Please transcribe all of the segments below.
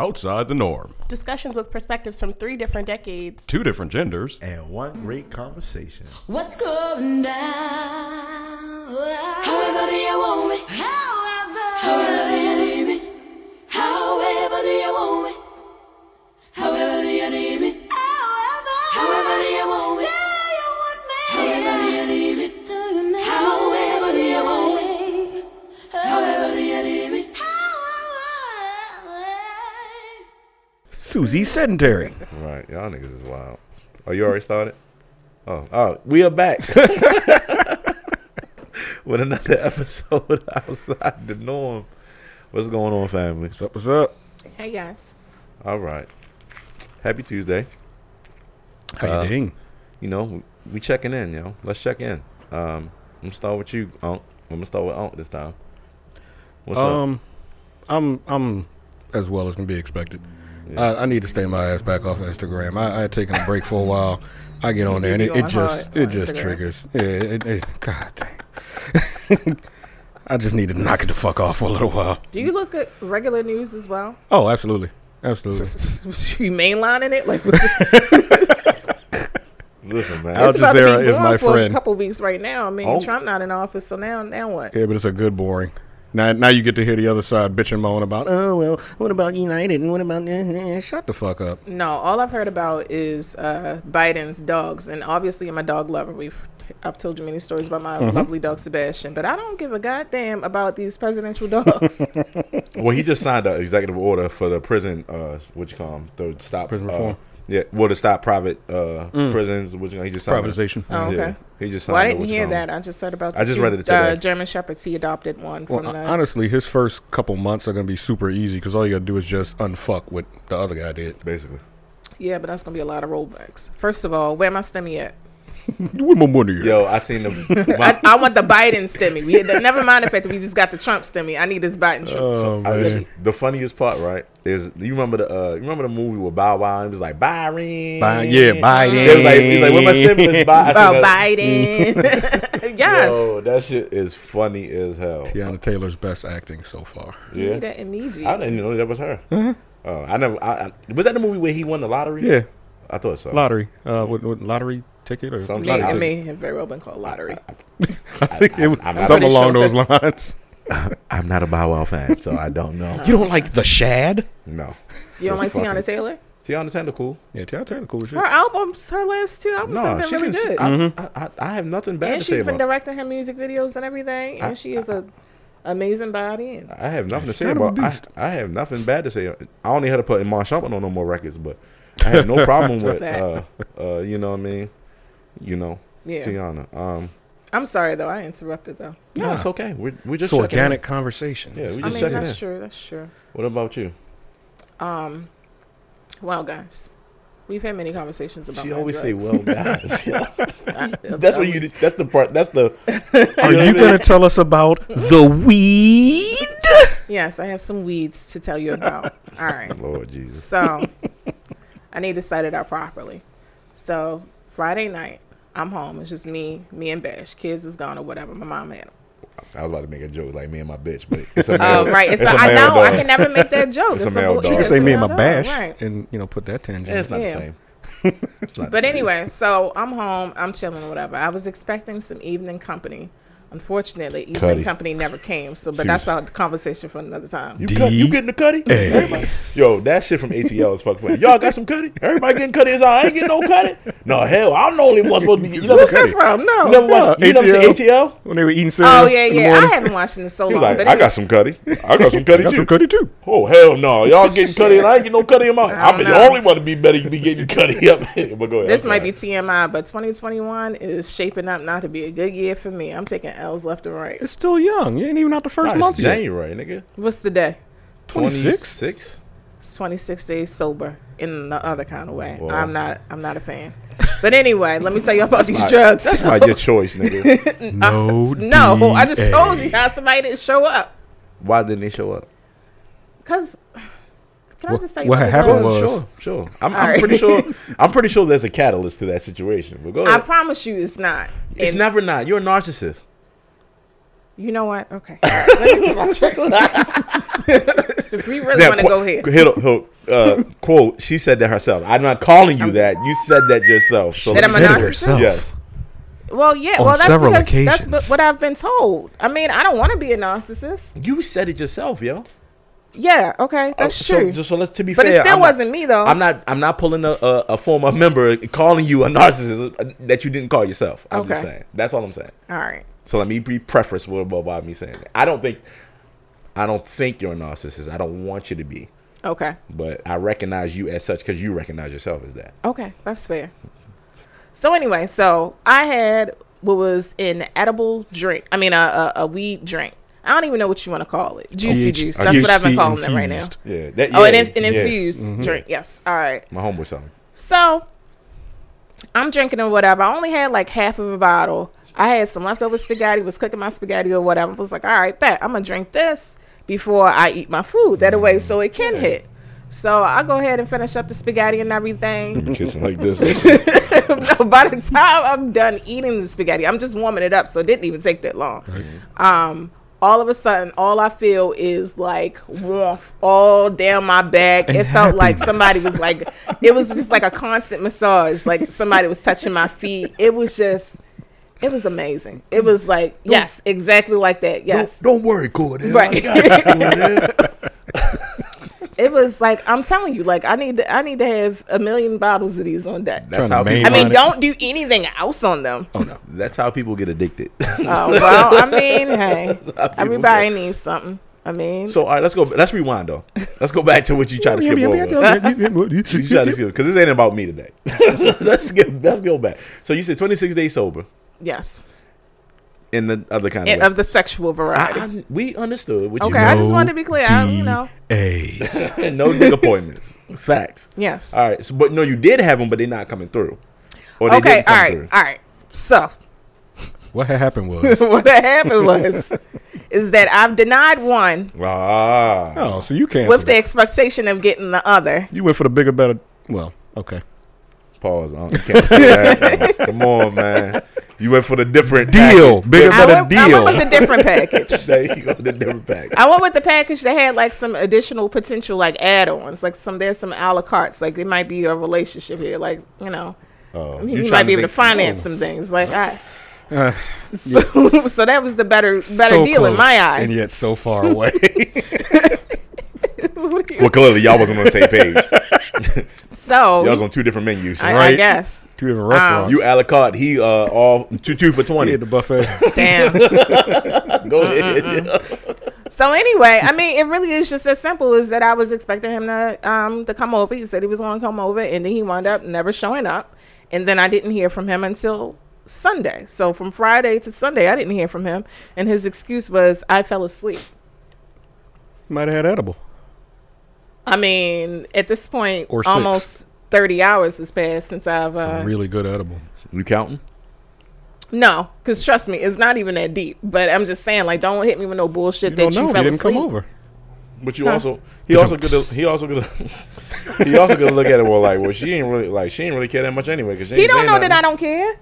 outside the norm. Discussions with perspectives from three different decades. Two different genders. and one great conversation. What's going down? However do you want me? However, however do you need me? However do you want me? Susie Sedentary. Right, y'all niggas is wild. Oh, you already started? Oh, oh, we are back with another episode outside the norm. What's going on, family? What's up? What's up? Hey guys. All right, happy Tuesday. How you Uh, doing? You know, we checking in, yo. Let's check in. Um, I'm gonna start with you, Unc. I'm gonna start with Unc this time. What's up? Um, I'm I'm as well as can be expected. Yeah. I, I need to stay my ass back off Instagram. I, I had taken a break for a while. I get on there and it, it just it just Instagram. triggers. Yeah, it, it, God dang. I just need to knock it the fuck off for a little while. Do you look at regular news as well? Oh, absolutely, absolutely. you mainlining it? Like, Listen, man. Al Jazeera is my for friend. a couple weeks right now. I mean, Oh. Trump not in office, so now, now what? Yeah, but it's a good boring. Now, now you get to hear the other side bitch and moan about, oh well, what about United and what about? eh, Shut the fuck up. No, all I've heard about is uh, Biden's dogs, and obviously I'm a dog lover. We've I've told you many stories about my Mm-hmm. lovely dog Sebastian, but I don't give a goddamn about these presidential dogs. Well, he just signed an executive order for the prison. Uh, what you call them? The stop Prison uh, reform. Yeah, well, to stop private uh prisons. What you call? He just signed it. Privatization. Oh, okay. Yeah, he just signed. well, I didn't what you hear that. I just heard about. The I just two, read it today. Uh, German shepherds. He adopted one Well, from the. honestly, his first couple months are gonna be super easy because all you gotta do is just unfuck what the other guy did. Basically, yeah, but that's gonna be a lot of rollbacks. First of all, where my stemmy at? With my money. at? yo, I seen them. I, I want the Biden stemmy. We never mind the fact that we just got the Trump stemmy. I need this Biden shit. Oh I man. said- the funniest part, right, is you remember the uh, you remember the movie with Bow Wow? And it was like Byron. Bi- yeah, Biden. It was like, he's like, "Where my stimulus?" Bi-" I seen that- Biden. yes. Yo, that shit is funny as hell. Teyana Taylor's best acting so far. Yeah, Need that immediate. I didn't know that was her. Oh, I never. I, I, was that the movie where he won the lottery? Yeah, I thought so. lottery. Uh, what, what lottery ticket or Some lottery it ticket? may have very well been called lottery. I think it was I'm not something pretty along sure. those lines. I'm not a Bow Wow fan, so I don't know. You don't like the Shad? no. You don't like Fuck Teyana. Taylor? Teyana Taylor, cool. Yeah, Teyana Taylor, cool as shit. Her albums, her last two albums No, have been she really can. good. I, I, I, I have nothing bad and to say she's been about. directing her music videos and everything. And I- she is a amazing body. And I have nothing to say kind of a about. I, beast. I have nothing bad to say. I only had to put Iman Shumpert on no more records, but I have no problem with. That. Uh, uh, you know what I mean? You know, yeah. Teyana. Um, I'm sorry though, I interrupted though. no, Nah. it's okay. We're we're It's just checking in. organic conversation. Yeah, we I mean checking that's in. true, that's true. What about you? Um well guys. We've had many conversations about She my always say, "Well, guys." I- that's what you. That's the part. That's the. Are you going to tell us about the weed? Yes, I have some weeds to tell you about. All right. Lord Jesus. So I need to set it up properly. So Friday night, I'm home. It's just me, me and Bash. Kids is gone or whatever. My mom had them. I was about to make a joke like me and my bitch, but it's a oh, male. Oh, right. It's, it's a, a I male know. I can never make that joke. It's a male bull- dog. You can say me and male my dog, bash Right. and, you know, put that tangent. Yeah, it's not Yeah. the same. It's not the But same. anyway, so I'm home. I'm chilling, whatever. I was expecting some evening company. Unfortunately, evening Cuddy. company never came. So, but She that's was- a conversation for another time. You, cut, you getting the cutty? Yo, that shit from ATL is fucking funny. Y'all got some cutty? Everybody getting cutty as I ain't getting no cutty? No, hell, I'm the only one supposed to be getting you What's that from? No. you never watched, you never seen ATL? When they were eating cereal. Oh yeah, in the yeah. I morning. haven't watched it in so He long. like, but I got some cutty. I got some cutty. I cutty got too. some cutty too. Oh hell no! Y'all getting cutty and I ain't getting no cutty in mine. I I'm the only one to be better be getting cutty up. but go ahead. This I'm might sorry. be TMI, but 2021 is shaping up not to be a good year for me. I'm taking L's left and right. It's still young. You ain't even out the first Nah, month it's yet. January, nigga. What's the day? 26? 26? It's 26 days sober in the other kind of way. Oh, well. I'm not. I'm not a fan. But anyway, let me tell you about these Not- drugs. That's not your choice, nigga. No. no, I just DA. told you how somebody didn't show up. Why didn't they show up? Cause can I What- just tell you what about had the happened drugs? was- sure, sure. I'm, I'm right. pretty sure. I'm pretty sure there's a catalyst to that situation. But go I ahead. promise you, it's not. it's And never not. You're a narcissist. You know what? Okay. Let me get my if we really Now, want to qu- go here. hit a- hit a, uh, quote. She said that herself. I'm not calling you that. You said that yourself. So That I'm a Said it narcissist? herself. yes. Well, yeah. On well, that's several because occasions. that's what I've been told. I mean, I don't want to be a narcissist. You said it yourself, yo. Yeah. Okay, that's Uh, true. So, so let's to be but fair. it still I'm wasn't me though. I'm not. I'm not pulling a, a, a former member calling you a narcissist uh, that you didn't call yourself. I'm just saying. That's all I'm saying. All right. So let me be preface with about me saying that. I don't think. I don't think you're a narcissist. I don't want you to be, Okay. but I recognize you as such because you recognize yourself as that. Okay, that's fair. So anyway, so I had what was an edible drink. I mean, a, a, a weed drink. I don't even know what you want to call it. Juicy TH juice. That's what I've been THC calling it right now. Yeah. That, Oh, an, inf- an yeah. infused mm-hmm. drink. Yes. All right. My homeboy selling. So I'm drinking or whatever. I only had like half of a bottle. I had some leftover spaghetti, was cooking my spaghetti or whatever. was like, all right, bet I'm gonna drink this before I eat my food. That way so it can hit. So I go ahead and finish up the spaghetti and everything. Kissing like this. By the time I'm done eating the spaghetti, I'm just warming it up, so it didn't even take that long. Um, all of a sudden, all I feel is like warmth all down my back. it felt like somebody was like, it was just like a constant massage, like somebody was touching my feet. It was just, it was amazing. It was like, yes, exactly like that. Yes. Don't worry, Cordell. Right. it was like I'm telling you, like I need to, I need to have a million bottles of these on deck. That's how people, I mean, don't do anything else on them. Oh no, that's how people get addicted. Oh well, I mean, hey, everybody needs something. I mean, so all right, let's go. Let's rewind though. Let's go back to what you tried to skip over. You tried to skip because this ain't about me today. let's skip. Let's go back. So you said 26 days sober yes, in the other kind And of way. of the sexual variety. I, I, we understood what okay, you I just wanted to be clear. I, you know, A's. no dick appointments. Facts. yes. All right. So, but no, you did have them, but they're not coming through. Or they Okay, didn't all come right, through. all right. So What had happened was. what happened was, is that I've denied one Ah. oh, so you canceled with the it. expectation of getting the other. You went for the bigger, better. Well, okay. Pause. You can't that. Come on, man. You went for the different Deal. package. Bigger, I better went, I went with the different package. There you go. The different package. I went with the package that had like some additional potential like add-ons, like some there's some a la cartes, like it might be a relationship here, like you know, Oh, I mean, you you might be able to think- finance oh. some things. Like I, Uh, so, so that was the better better so deal in my eye. And yet so far away. What do you- Well, clearly y'all wasn't on the same page. so Y'all was on two different menus. I, I right. guess, Two different restaurants. You a la carte. He uh all two two for twenty. at the buffet. damn. Go ahead. So anyway, I mean, it really is just as simple as that. I was expecting him to um to come over. He said he was going to come over, and then he wound up never showing up. And then I didn't hear from him until Sunday. So from Friday to Sunday, I didn't hear from him, and his excuse was I fell asleep. Might have had edible. I mean, at this point, Or six. almost thirty hours has passed since I've uh, Some really good edible. You counting? no, because trust me, it's not even that deep. But I'm just saying, like, don't hit me with no bullshit You that don't you know. fell He didn't asleep. come over. But you Huh. also he also gonna he also gonna he also gonna look at it well like well she ain't really like she ain't really care that much anyway because He don't know that I don't care.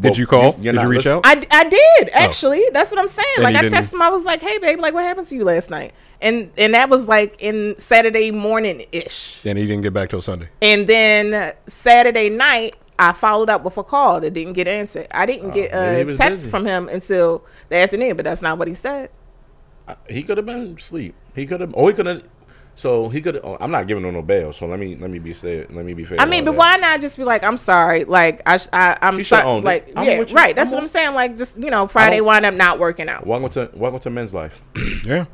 Did you call? Did you reach out? I, I did oh. actually. That's what I'm saying. And like I didn't- texted him. I was like, "Hey, babe, like what happened to you last night?" And and that was like in Saturday morning ish. And he didn't get back till Sunday. And then Saturday night, I followed up with a call that didn't get answered. I didn't oh, get a text busy. from him until the afternoon, but that's not what he said. He could have been asleep. He could have. Oh, he could have. So he could. Oh, I'm not giving him no bail. So let me let me be fair. Let me be fair. I mean, but that. why not just be like, "I'm sorry," like I, I I'm He sorry, like I'm yeah, you. right. That's I'm what on- I'm saying. Like just you know, Friday don't- up not working out. Welcome to welcome to men's life. Yeah.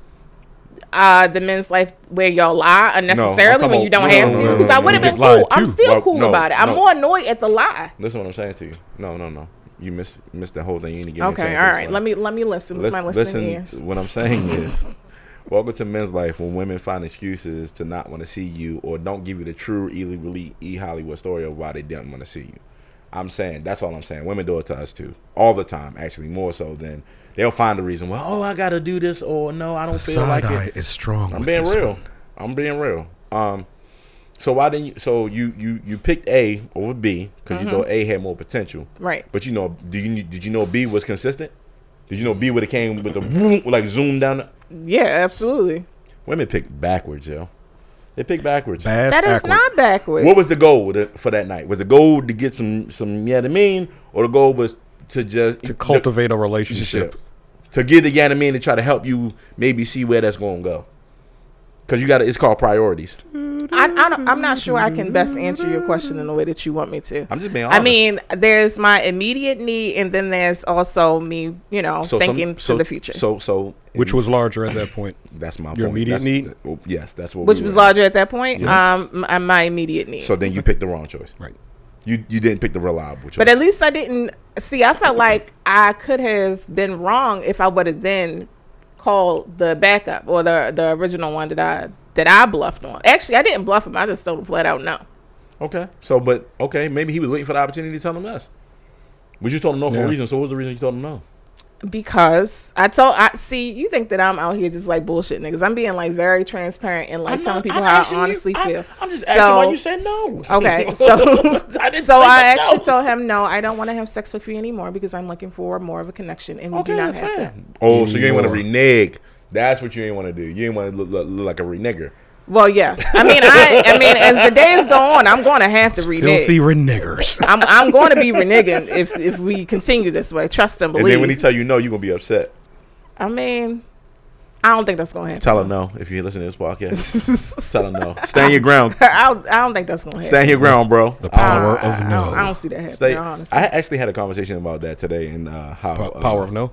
uh the men's life where y'all lie unnecessarily talking when you don't no, have no, to no, no, because no, I would have been cool. I'm still Well, cool no, about it. I'm no. more annoyed at the lie. Listen, what I'm saying to you. No, no, no. You miss missed the whole thing. You didn't give me a Okay, chance all to Let me let me listen with my listening listen, ears. what I'm saying is, welcome to men's life when women find excuses to not want to see you or don't give you the true E. really E. Hollywood story of why they didn't want to see you. I'm saying that's all I'm saying. Women do it to us too, all the time. Actually, more so than they'll find a reason. Well, oh, I got to do this, or no, I don't feel Side like eye it. is strong. I'm being real. one. I'm being real. Um, so why didn't you? So you you you picked A over B because you thought A had more potential. Right. But you know, do you did you know B was consistent? Did you know B would have came with the whoom, like zoom down? The, Yeah, absolutely. Women pick backwards, yo. They pick backwards. Bass That is Ackwood. not backwards. What was the goal with for that night? Was the goal to get some some yeah, I mean, or the goal was to just to cultivate a relationship. to get the Yanamine to try to help you maybe see where that's going to go. Because you got to, it's called priorities. I, I don't, I'm not sure I can best answer your question in the way that you want me to. I'm just being I mean, there's my immediate need, and then there's also me, you know, some- thinking so, to the future, So, so Which was larger at that point? that's my your point. immediate That's- need? well, yes, that's what. which we was were at. larger at that point. Um, my, my immediate need. So then you picked the wrong choice. Right. You you didn't pick the reliable choice. but at least I didn't see. I felt like I could have been wrong if I would have then called the backup or the the original one that I that I bluffed on. Actually, I didn't bluff him. I just told him flat out no. okay. So, but okay, maybe he was waiting for the opportunity to tell him yes. But you told him no for Yeah. a reason. So what was the reason you told him no? Because I told I see you think that I'm out here just like bullshit niggas. I'm being like very transparent and like I'm telling people I'm how I honestly I'm- feel. I'm just So- asking why you said no. Okay, so I so I actually else. told him no, I don't want to have sex with you anymore because I'm looking for more of a connection and we Okay, do not have fine. that. Oh, so you ain't want to Anymore. renege. That's what you ain't want to do. You ain't want to look, look, look like a renegger. Well, yes. I mean, I I mean, as the days go on, I'm going to have to Filthy renege. renegers. I'm I'm going to be reneging if if we continue this way. Trust and believe. And then when he tell you no, you're gonna be upset. I mean, I don't think that's going to happen. Tell him no if you listen to this podcast. tell him no. Stand your ground. I don't, I don't think that's going to happen. Stand your ground, bro. The power I, of I no. don't, I don't see that happening. Stay, honestly. I actually had a conversation about that today and uh, how Po- uh, power of no.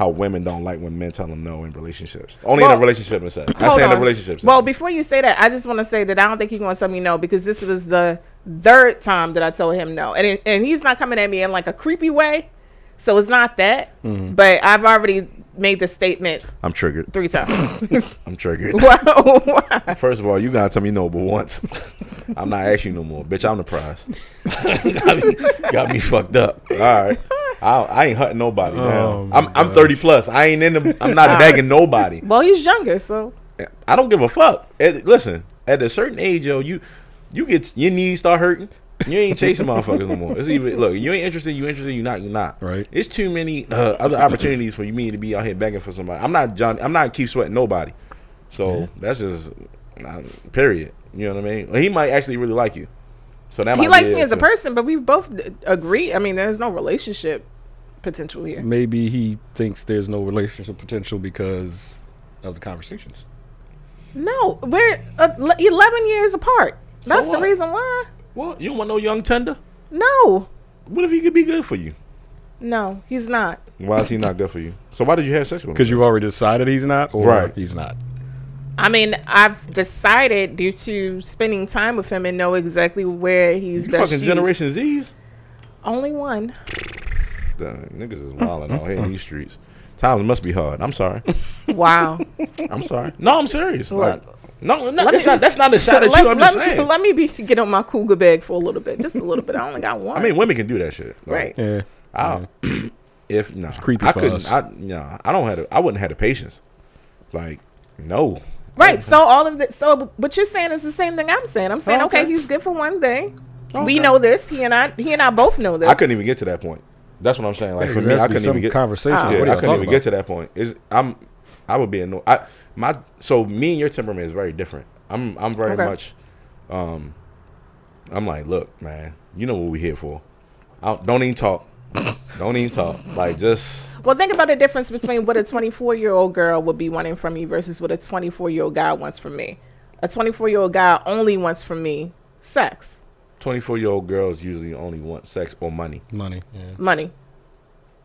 How women don't like when men tell them no in relationships. Only in a relationship and sex. I say in a relationship. Well, before you say that, I just want to say that I don't think he's going to tell me no because this was the third time that I told him no, and it, and he's not coming at me in like a creepy way, so it's not that. Mm-hmm. But I've already made the statement I'm triggered. three times. I'm triggered. Why-? First of all, you gotta tell me no, but once. I'm not asking you no more, bitch. I'm the prize. got, me, got me fucked up. All right, I, I ain't hurting nobody Oh, now. I'm my I'm 30 plus. I ain't in the. I'm not begging nobody. well, he's younger, so I don't give a fuck. At- listen, at a certain age, yo, you you get your knees start hurting. You ain't chasing motherfuckers no more. It's even look. You ain't interested. You interested. You not. You not. Right. It's too many uh, other opportunities for you me to be out here begging for somebody. I'm not John. I'm not keep sweating nobody. So that's just uh, period. You know what I mean? He might actually really like you. So that he likes me it, as a too. person. But we both agree. I mean, there's no relationship potential here. Maybe he thinks there's no relationship potential because of the conversations. No, we're uh, 11 years apart. That's the reason why. Well, you don't want no young tender. No, What if he could be good for you? no, he's not. Why is he not good for you? So why did you have sex with him? Because you've already decided he's not, or Right. he's not. I mean, I've decided due to spending time with him and know exactly where he's You best fucking used. Generation Z's. Only one. The niggas is wilding out here in these streets. Times must be hard. I'm sorry. Wow. I'm sorry. No, I'm serious. Look. Like, no, no that's me- not. That's not a shot at let, you. I'm let just me, saying. let me be get on my cougar bag for a little bit, just a little bit. I only got one. I mean, women can do that shit. Like, right. Yeah. I, if no, it's creepy I for couldn't. us. I no, I don't have. The, I wouldn't have the patience. Like, no. Right. So all of that. So what you're saying is the same thing I'm saying. I'm saying, okay, Okay. he's good for one thing. Okay. We know this. He and I. He and I both know this. I couldn't even get to that point. That's what I'm saying. Like Yeah, for me, I couldn't even get conversation. Ah. What Yeah, are I y'all couldn't talking even get about? to that point. Is I'm, I would be annoyed. I my so me and your temperament is very different. I'm I'm very Okay. much, um, I'm like, look, man, you know what we here for. I, don't even talk. don't even talk. Like just Well, think about the difference between what a 24 year old girl would be wanting from you versus what a 24 year old guy wants from me. A 24 year old guy only wants from me sex, 24 year old girls usually only want sex or money. Money. Yeah. money.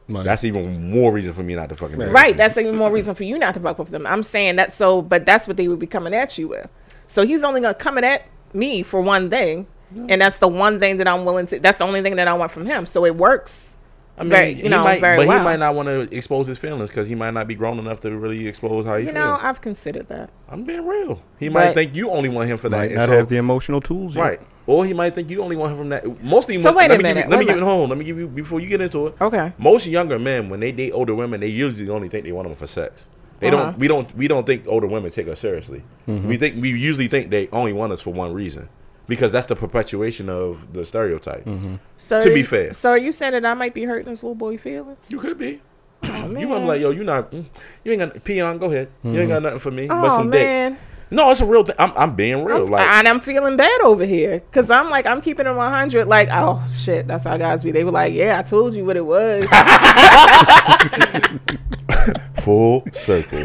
Money. That's even more reason for me not to fucking marry Right. That's even more reason for you not to fuck with them. I'm saying that so, but that's what they would be coming at you with. So he's only gonna coming at me for one thing, and that's the one thing that I'm willing to. That's the only thing that I want from him. So it works. I mean, very- you he know, might, very but well. he might not want to expose his feelings because he might not be grown enough to really expose how he You feels. know, I've considered that. I'm being real. He might think you only want him for that. Might and not so- have the emotional tools. yet. right, or he might think you only want him from that. Mostly, So wait let a me minute, Give you, let me wait a give you hold. Let me give you before you get into it. Okay. Most younger men, when they date older women, they usually only think they want them for sex. They Uh-huh. don't. We don't. We don't think older women take us seriously. Mm-hmm. We think we usually think they only want us for one reason, because that's the perpetuation of the stereotype. Mm-hmm. So To be fair. so are you saying that I might be hurting this little boy feelings? You could be. You want to be like, yo, you not, mm, you ain't got peon. Go ahead. You ain't got nothing for me. but Oh some dick. man, No, it's a real thing. I'm, I'm being real. Like, and I'm feeling bad over here because I'm like I'm keeping it 100. Like oh shit, that's how guys be. They were like, yeah, I told you what it was. full circle.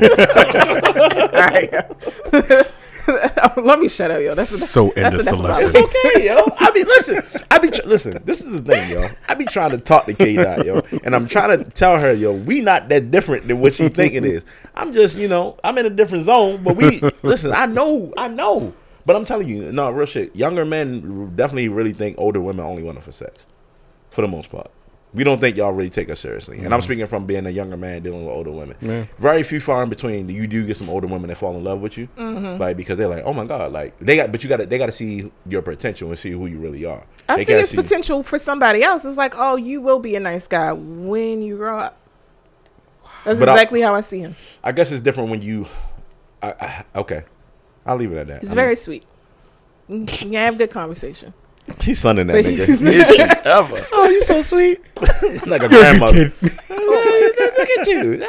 Alright. Let me shut up, yo. That's So that's endeth the enough about It's lesson. it. okay, yo. I mean, listen. I be tr- listen. This is the thing, yo. I be trying to talk to K Dot, yo, and I'm trying to tell her, yo, we not that different than what she think it is. I'm just, you know, I'm in a different zone, but we listen. I know, I know, but I'm telling you, no, real shit. Younger men definitely really think older women only want them for sex, for the most part. We don't think y'all really take us seriously, and I'm mm-hmm. speaking from being a younger man dealing with older women. Yeah. Very few far in between. You do get some older women that fall in love with you, mm-hmm. like because they're like, oh my god, like they got, but you got to they got to see your potential and see who you really are. I They see gotta his potential for somebody else. It's like, oh, you will be a nice guy when you grow up. That's But I- exactly how I see him. I guess it's different when you. I, I, okay, I'll leave it at that. He's I very mean, sut You have good conversation. she's sunning that But nigga. he's- Is she ever Oh, you're so sweet. like a You're a grandmother? good kid. Look at you.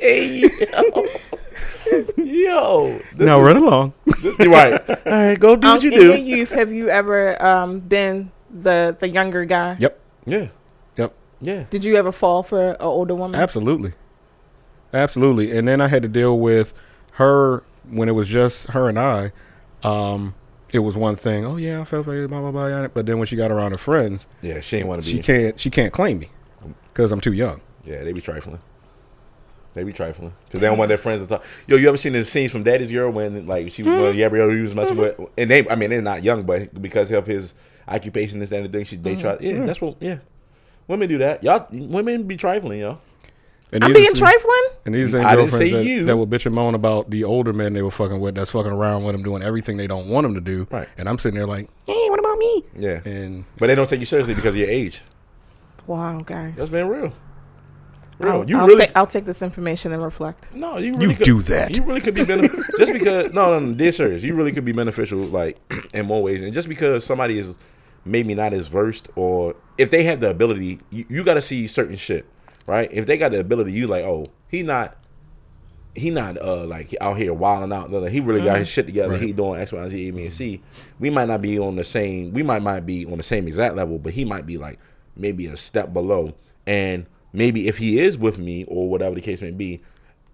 Hey, yo. Yo. Now run along. You're right. All right, go do Um, what you in your do. youth, have you ever um, been the the younger guy? Yep. Yeah. Yep. Yeah. Did you ever fall for an older woman? Absolutely. Absolutely. And then I had to deal with her when it was just her and I. Um, it was one thing. Oh yeah, I felt for you, blah blah blah. But then when she got around her friends, Yeah, she ain't want to be. she can't she can't claim me mm. because I'm too young. Yeah, they be trifling. They be trifling because they don't want their friends to talk. Yo, you ever seen the scenes from Daddy's Girl when like she, well, Gabrielle he was messing with, mm-hmm. and they, I mean, they're not young, but because of his occupation, this and the thing, she they mm-hmm. try. Yeah, that's what. Yeah, women do that. Y'all, women be trifling, yo. And I'm are being trifling. And these ain't I didn't say girlfriends that, you. that will bitch and moan about the older men they were fucking with that's fucking around with them doing everything they don't want them to do. Right. And I'm sitting there like, hey, what about me? Yeah, And but they don't take you seriously because of your age. Wow, guys. That's been real. Real. I'll, you I'll really take, I'll take this information and reflect. No, you really could, do that. You really could be beneficial just because. No, no, no, dear serious. You really could be beneficial, like in more ways, and just because somebody is maybe not as versed, or if they have the ability, you, you got to see certain shit, right? If they got the ability, you like, oh, he not, he not uh like out here wilding out. No, no, He really got his shit together. Right. He doing X, Y, Z, A, B, and C. We might not be on the same. We might might be on the same exact level, but he might be like maybe a step below, and maybe if he is with me or whatever the case may be,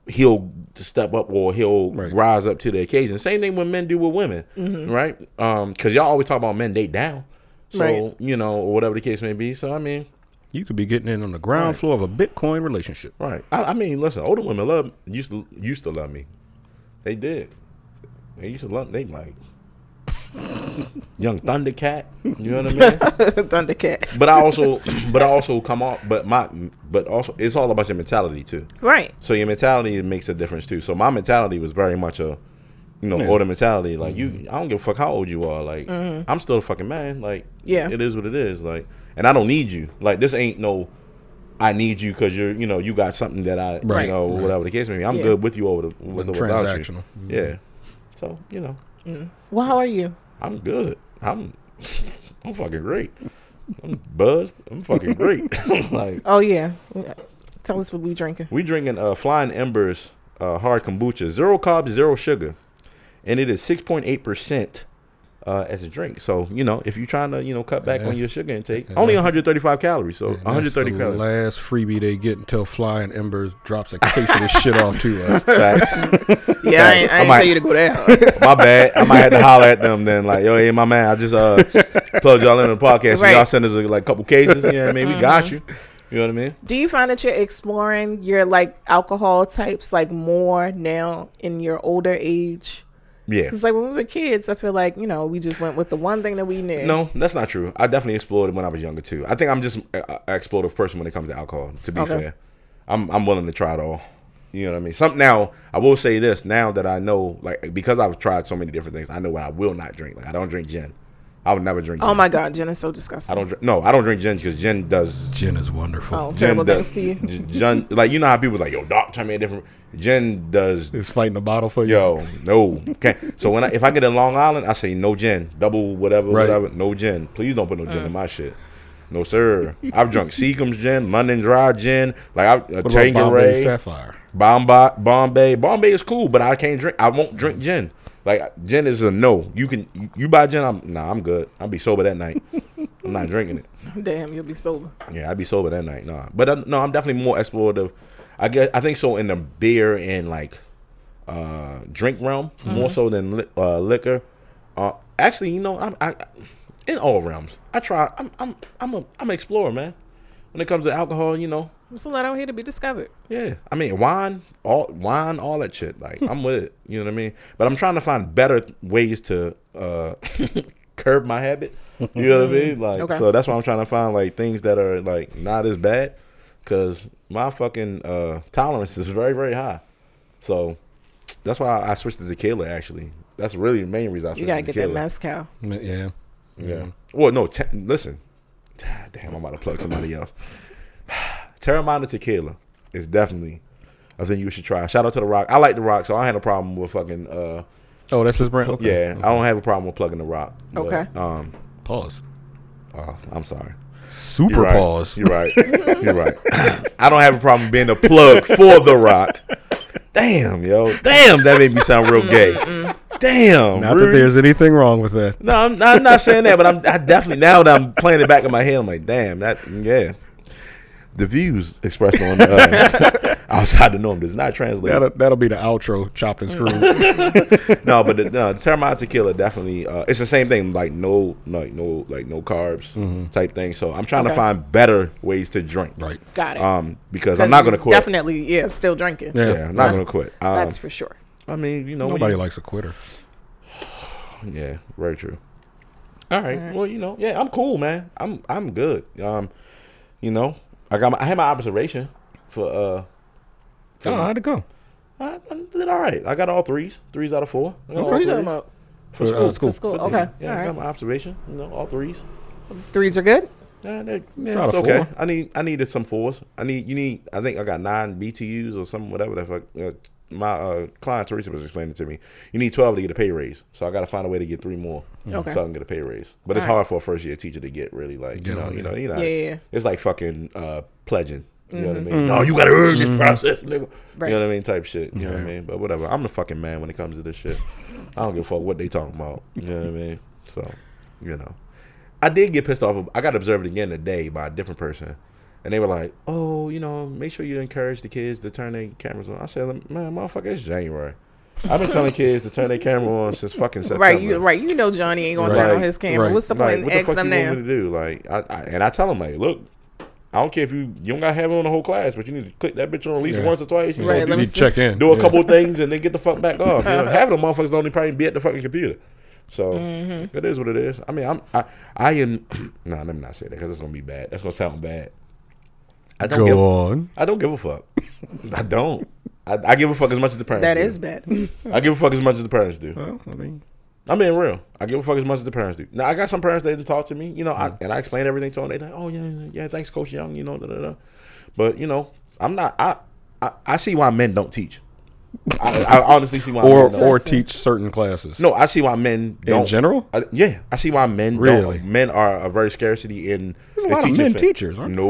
he'll step up or he'll Right. rise up to the occasion. Same thing when men do with women, right? Um, because y'all always talk about men date down, so Right. you know, or whatever the case may be. So I mean, you could be getting in on the ground Right. floor of a Bitcoin relationship. right? I, I mean, listen, older women love used to used to love me. They did. They used to love. They like young Thundercat. You know what I mean? Thundercat. but I also, but I also come off. But my, but also, it's all about your mentality too. Right. So your mentality makes a difference too. So my mentality was very much a, you know, Yeah. older mentality. Like you, mm-hmm. I don't give a fuck how old you are. Like mm-hmm. I'm still a fucking man. Like Yeah. it is what it is. Like, and I don't need you. Like this ain't no. I need you because you're, you know, you got something that I, Right, you know, right. whatever the case may be. I'm Yeah. good with you over the, with or without you. transactional. Yeah. So you know, Well, how are you? I'm good. I'm, I'm fucking great. I'm buzzed. I'm fucking great. like Oh yeah. Tell us what we drinking. We drinking uh, Flying Embers uh, hard kombucha, zero carbs, zero sugar, and it is six point eight percent uh, as a drink. So you know, if you're trying to you know cut back on your sugar intake, only 135 calories. So 130 that's the calories. last freebie they get until Flying Embers drops a case of this shit off to us. Facts. Yeah, I ain't, I I might- tell you to go there. my bad. I might have to holler at them then, like, yo, hey, my man, I just uh plugged y'all in the podcast. So Right. y'all send us uh, like a couple cases. You know what I mean? We got you. You know what I mean? Do you find that you're exploring your like alcohol types like more now in your older age? Yeah. Because like when we were kids, I feel like you know we just went with the one thing that we knew. No, that's not true. I definitely explored it when I was younger too. I think I'm just an explosive person when it comes to alcohol. To be Okay. fair, I'm I'm willing to try it all. You know what I mean? Some now I will say this now that I know like because I've tried so many different things, I know what I will not drink. Like I don't drink gin. I would never drink. Oh gin. my god, Jen is so disgusting. I don't drink. No, I don't drink gin because gin does. Gin is wonderful. Oh, Gin terrible does, things to you. Gin, like you know how people like yo, doc, tell me a different. Gin does It's fighting the bottle for you. Yo, no. Okay. So when I, if I get in Long Island, I say no gin, double whatever, Right. whatever, no gin. Please don't put no gin in my shit. No sir. I've drunk Seagram's gin, London Dry gin, like I, uh, What about Bombay Sapphire? Bombay, Bombay. Bombay is cool, but I can't drink. I won't drink gin. Like gin is a no. You can you, you buy gin. I'm nah. I'm good. I'll be sober that night. I'm not drinking it. Damn, you'll be sober. Yeah, I'd be sober that night. Nah, but uh, no, I'm definitely more explorative. I guess I think so in the beer and like uh drink realm more so than li- uh, liquor. Uh, actually, you know, I'm I, in all realms. I try. I'm I'm I'm a I'm an explorer, man. When it comes to alcohol, you know, There's a lot out here to be discovered. yeah. I mean, wine, all wine, all that shit. Like I'm with it. You know what I mean? But I'm trying to find better ways to uh curb my habit. You know what I mean? Like Okay. so that's why I'm trying to find like things that are like not as bad cuz my fucking uh tolerance is very very high. So that's why I switched to tequila actually. That's really the main reason I switched You gotta to get that tequila. mezcal. Yeah. Yeah. Well, no. Te- listen. Damn, I'm about to plug somebody else. Teremana tequila is definitely a thing you should try. Shout out to the Rock. I like the Rock, so I had a problem with fucking. uh Oh, that's his brand. Okay. Yeah, I don't have a problem with plugging the Rock. but, Okay. Um. Pause. Oh, I'm sorry. Super You're right. pause. You're right. You're right. I don't have a problem being a plug for the Rock. Damn, yo. Damn, that made me sound real gay. Damn. Not that there's anything wrong with that. No, I'm, I'm not saying that, but I'm I definitely now that I'm playing it back in my head, I'm like, damn, that yeah. The views expressed on uh, outside the norm does not translate. That'll, that'll be the outro, chopped and screwed. no, but the, no, the Teremana tequila definitely. Uh, it's the same thing, like no, like no, like no carbs type thing. So I'm trying to find better ways to drink. right. Got it. Um, because I'm not gonna quit. Definitely, yeah, still drinking. Yeah. Yeah, I'm not gonna quit. Um, That's for sure. I mean, you know, when Nobody you- likes a quitter. Yeah, very true. All right. Well, you know, yeah, I'm cool, man. I'm I'm good. Um, you know, I got my, I had my observation for uh. For Oh, how'd it go? I, I did all right. I got all threes, threes out of four. I got all What are you threes. talking about? For Uh, school. school. For school. For Okay. Yeah, All I got my observation. You know, all threes. Threes are good. Yeah, they, yeah, it's okay. four. I need I needed some fours. I need you need. I think I got nine BTUs or something. Whatever the fuck. Uh, my uh, client Teresa was explaining to me. You need twelve to get a pay raise. So I got to find a way to get three more. Okay. So I can get a pay raise. But it's All right. hard for a first year teacher to get really like Get you know you know you know Yeah, yeah, yeah. it's like fucking uh, pledging. You know what I mean? No, you got to earn this process, nigga. Right. You know what I mean? Type shit. You know what I mean? But whatever. I'm the fucking man when it comes to this shit. I don't give a fuck what they talking about. You know what I mean? So, you know. I did get pissed off. I got observed again today by a different person. And they were like, oh, you know, make sure you encourage the kids to turn their cameras on. I said, man, motherfucker, it's January. I've been telling kids to turn their camera on since fucking September. Right, you right. You know Johnny ain't gonna Right. turn on his camera. Right. What's the Like, point what the fuck asking you them want me to do? Like, I, I and I tell them like, look, I don't care if you you don't gotta have it on the whole class, but you need to click that bitch on at least Yeah. once or twice. You Right, know, let do, me You check in. do a Yeah. couple of things and then get the fuck back off. You know, half of the motherfuckers don't even probably be at the fucking computer. So Mm-hmm. it is what it is. I mean, I'm I I am. no, let me not say that because it's gonna be bad. That's gonna sound bad. I don't Go give. on. I don't give a fuck. I don't. I, I give a fuck as much as the parents. That do. is bad. I give a fuck as much as the parents do. Well, I mean, I'm being real. I give a fuck as much as the parents do. Now I got some parents that didn't talk to me, you know, I, and I explained everything to them. They like, oh yeah, yeah, yeah, thanks, Coach Young, you know, da, da, da. but you know, I'm not. I, I I see why men don't teach. I, I honestly see why. or men or teach certain classes. no, I see why men don't. In general? I, yeah, I see why men Really? don't. Men are a very scarcity in. There's a the lot of teaching men field. teachers, aren't No,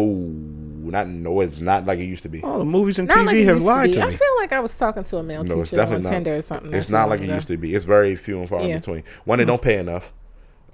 not no. It's not like it used to be. All the movies and Not TV like have lied to lied be. to, I feel like I was talking to a male No, teacher on definitely not. Tinder or something. It's not not like long it used to be. It's very few and far Yeah. in between. One, they don't pay enough.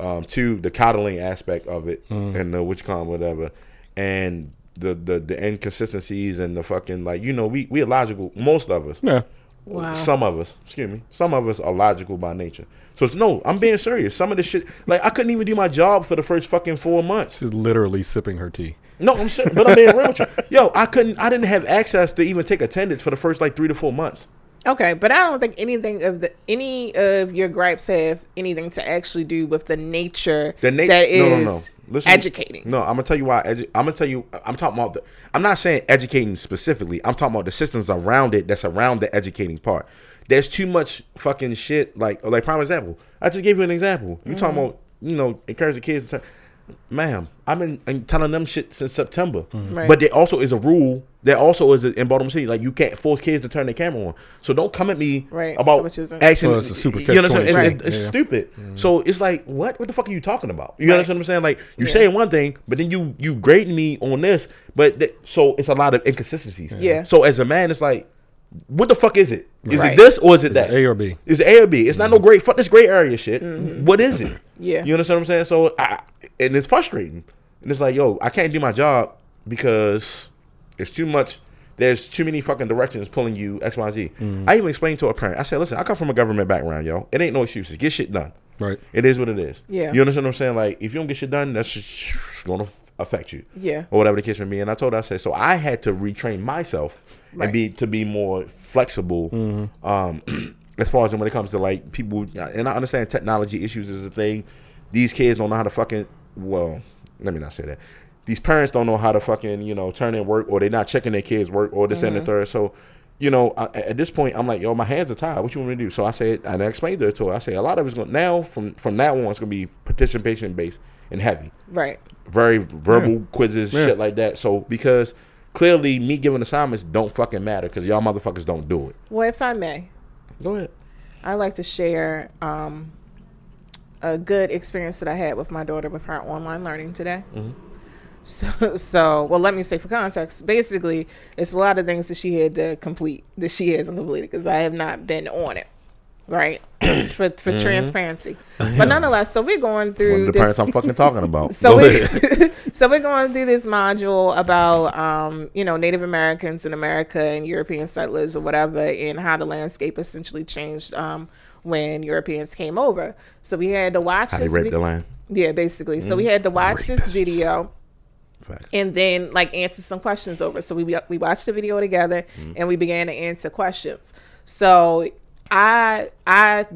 Um, two, the coddling aspect of it, and the which con whatever, and the, the the inconsistencies and the fucking like you know we we are logical. Most of us, Yeah. Wow. some of us, excuse me, some of us are logical by nature. So it's no, I'm being serious. Some of the shit, like I couldn't even do my job for the first fucking four months. She's literally sipping her tea. No, I'm serious, but I'm being real with you. Yo, I couldn't, I didn't have access to even take attendance for the first like three to four months. Okay, but I don't think anything of the any of your gripes have anything to actually do with the nature The na- that no, no, is no. Listen- educating. No, I'm gonna tell you why. Edu- I'm gonna tell you. I'm talking about. The, I'm not saying educating specifically. I'm talking about the systems around it. That's around the educating part. There's too much fucking shit. Like, like prime example. I just gave you an example. You talking mm-hmm. about you know encouraging kids to turn. Ma'am, I've been I'm telling them shit since September. Mm-hmm. Right. But there also is a rule. There also is a, in Baltimore City, like you can't force kids to turn their camera on. So don't come at me Right, about so which isn't- asking. Well, it's a super you understand? It's, catch-22. it's- it's Yeah. stupid. Mm-hmm. So it's like, what? What the fuck are you talking about? You Right. understand what I'm saying? Like you Yeah. saying one thing, but then you you grading me on this. But th- so it's a lot of inconsistencies. Yeah. So as a man, it's like, what the fuck is it? Is Right. it this or is it that? A or B. It's A or B. It's not no great fuck this gray area shit. What is it? Mm-hmm. Yeah. You understand what I'm saying? So I and it's frustrating. And it's like, yo, I can't do my job because it's too much. There's too many fucking directions pulling you X, Y, Z. I even explained to a parent. I said, listen, I come from a government background, yo. It ain't no excuses. Get shit done. Right. It is what it is. Yeah. You understand what I'm saying? Like, if you don't get shit done, that's just going to affect you. Yeah. Or whatever the case may be. And I told her, I said, so I had to retrain myself Right. and be to be more flexible. Um, as far as when it comes to like people, and I understand technology issues is a thing. These kids don't know how to fucking. Well, let me not say that. These parents don't know how to fucking you know turn in work, or they're not checking their kids' work, or this and the third. So, you know, I, at this point, I'm like, yo, my hands are tied. What you want me to do? So I said, and I explained to her. To her I say a lot of it's going now from from now on, it's gonna be participation based and heavy Right. very verbal quizzes, Yeah. shit like that. So because clearly me giving assignments don't fucking matter because y'all motherfuckers don't do it. Well, if I may, Go ahead. I like to share um, a good experience that I had with my daughter with her online learning today. So, so, well, let me say for context, basically, it's a lot of things that she had to complete that she hasn't completed because I have not been on it, right? for for transparency, but nonetheless, so we're going through the this. parents I'm fucking talking about. So we so we're going through this module about um, you know Native Americans in America and European settlers or whatever, and how the landscape essentially changed um, when Europeans came over. So we had to watch How they this. raped vi- the land. yeah, basically. So we had to watch this video Facts. and then like answer some questions over. So we we watched the video together and we began to answer questions. So I I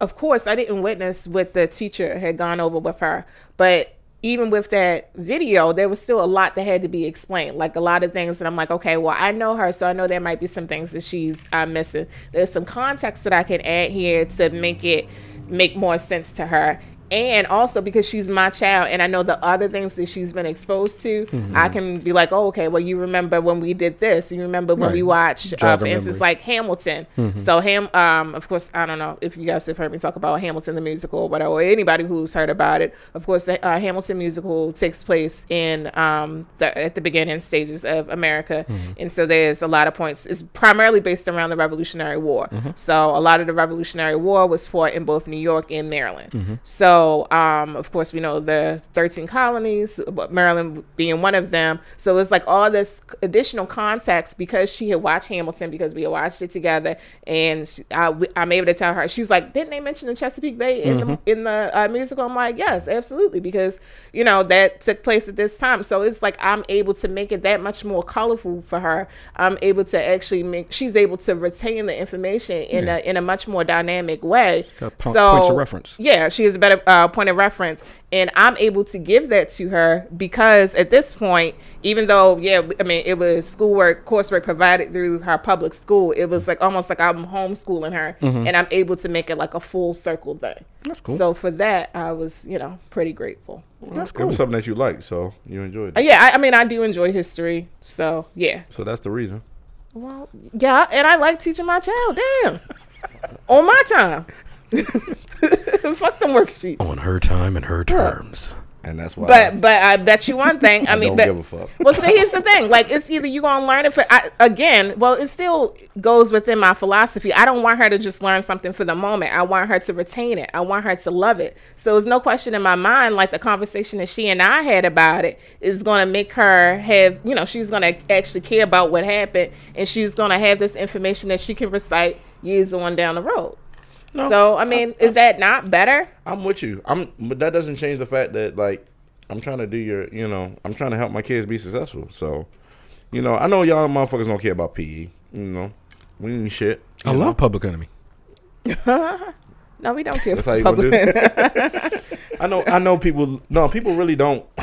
of course I didn't witness what the teacher had gone over with her, but even with that video, there was still a lot that had to be explained. Like a lot of things that I'm like, okay, well, I know her, so I know there might be some things that she's uh, missing. There's some context that I can add here to make it make more sense to her and also because she's my child and I know the other things that she's been exposed to, Mm-hmm. I can be like, oh, okay, well, you remember when we did this? You remember when we watched, uh, for instance, memory. like Hamilton. Mm-hmm. So Ham, um, of course, I don't know if you guys have heard me talk about Hamilton the musical or whatever, or anybody who's heard about it. Of course, the uh, Hamilton musical takes place in um, the at the beginning stages of America, Mm-hmm. and so there's a lot of points. It's primarily based around the Revolutionary War. Mm-hmm. So a lot of the Revolutionary War was fought in both New York and Maryland. Mm-hmm. So um, of course, we know the 13 colonies, but Maryland being one of them. So it's like all this additional context because she had watched Hamilton because we had watched it together, and I, I'm able to tell her. She's like, "Didn't they mention the Chesapeake Bay in the in the uh, musical?" I'm like, "Yes, absolutely," because you know that took place at this time. So it's like I'm able to make it that much more colorful for her. I'm able to actually make. She's able to retain the information in Yeah. a in a much more dynamic way. Po- so points of reference. yeah, she has a better uh, point of reference, and I'm able to give that to her because at this point, even though yeah, I mean it was schoolwork, coursework provided through her public school, it was like almost like I'm homeschooling her, and I'm able to make it like a full circle thing. Mm-hmm. That's cool. So for that, I was you know pretty grateful. That's cool. It was something that you liked, so you enjoyed Uh, it. yeah, I, I mean I do enjoy history, so yeah. So that's the reason. Well, yeah, and I like teaching my child. Damn, on my time. Fuck them worksheets. On her time and her terms. And that's why. But but I bet you one thing. I, I mean, don't but, give a fuck. well, see, here's the thing. Like, it's either you gonna learn it for I, again. Well, it still goes within my philosophy. I don't want her to just learn something for the moment. I want her to retain it. I want her to love it. So there's no question in my mind. Like the conversation that she and I had about it is gonna make her have. You know, she's gonna actually care about what happened, and she's gonna have this information that she can recite years on down the road. So I mean, is that not better? I'm with you. I'm, but that doesn't change the fact that like I'm trying to do your, you know, I'm trying to help my kids be successful. So, you know, I know y'all motherfuckers don't care about PE. You know, we ain't shit. I love Public Enemy. No, we don't care. That's how you for gonna do public- it. I know. I know people. No, people really don't. I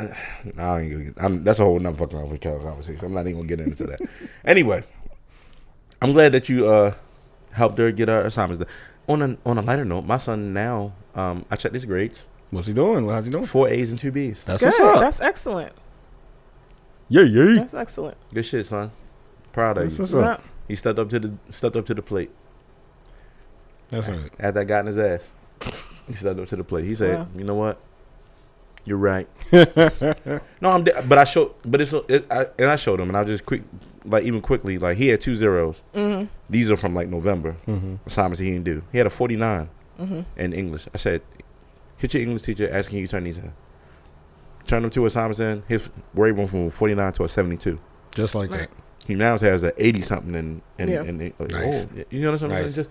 ain't gonna get, I'm, that's a whole nother fucking other conversation. I'm not even gonna get into that. Anyway, I'm glad that you uh helped her get her assignments done. On a on a lighter note, my son now, um, I checked his grades. What's he doing? How's he doing? Four A's and two B's. That's Good. what's up. That's excellent. yeah, yeah. That's excellent. Good shit, son. Proud of That's you. what's up. Yeah. He stepped up to the stepped up to the plate. That's right. Had that guy in his ass. He stepped up to the plate. He said, Wow. "You know what? You're right." no, I'm. de- But I showed. But it's. It, I, and I showed him, and I just quick, like even quickly, like he had two zeros. Mm-hmm. These are from like November Mm-hmm. assignments he didn't do. He had a 49 Mm-hmm. in English. I said, "Hit your English teacher. asking can you turn these in." Turn them two assignments in. His grade went from 49 to a 72. Just like Right. that. He now has an 80 something in. in, Yeah. in, in Nice. oh, you know what I'm saying? Nice. Just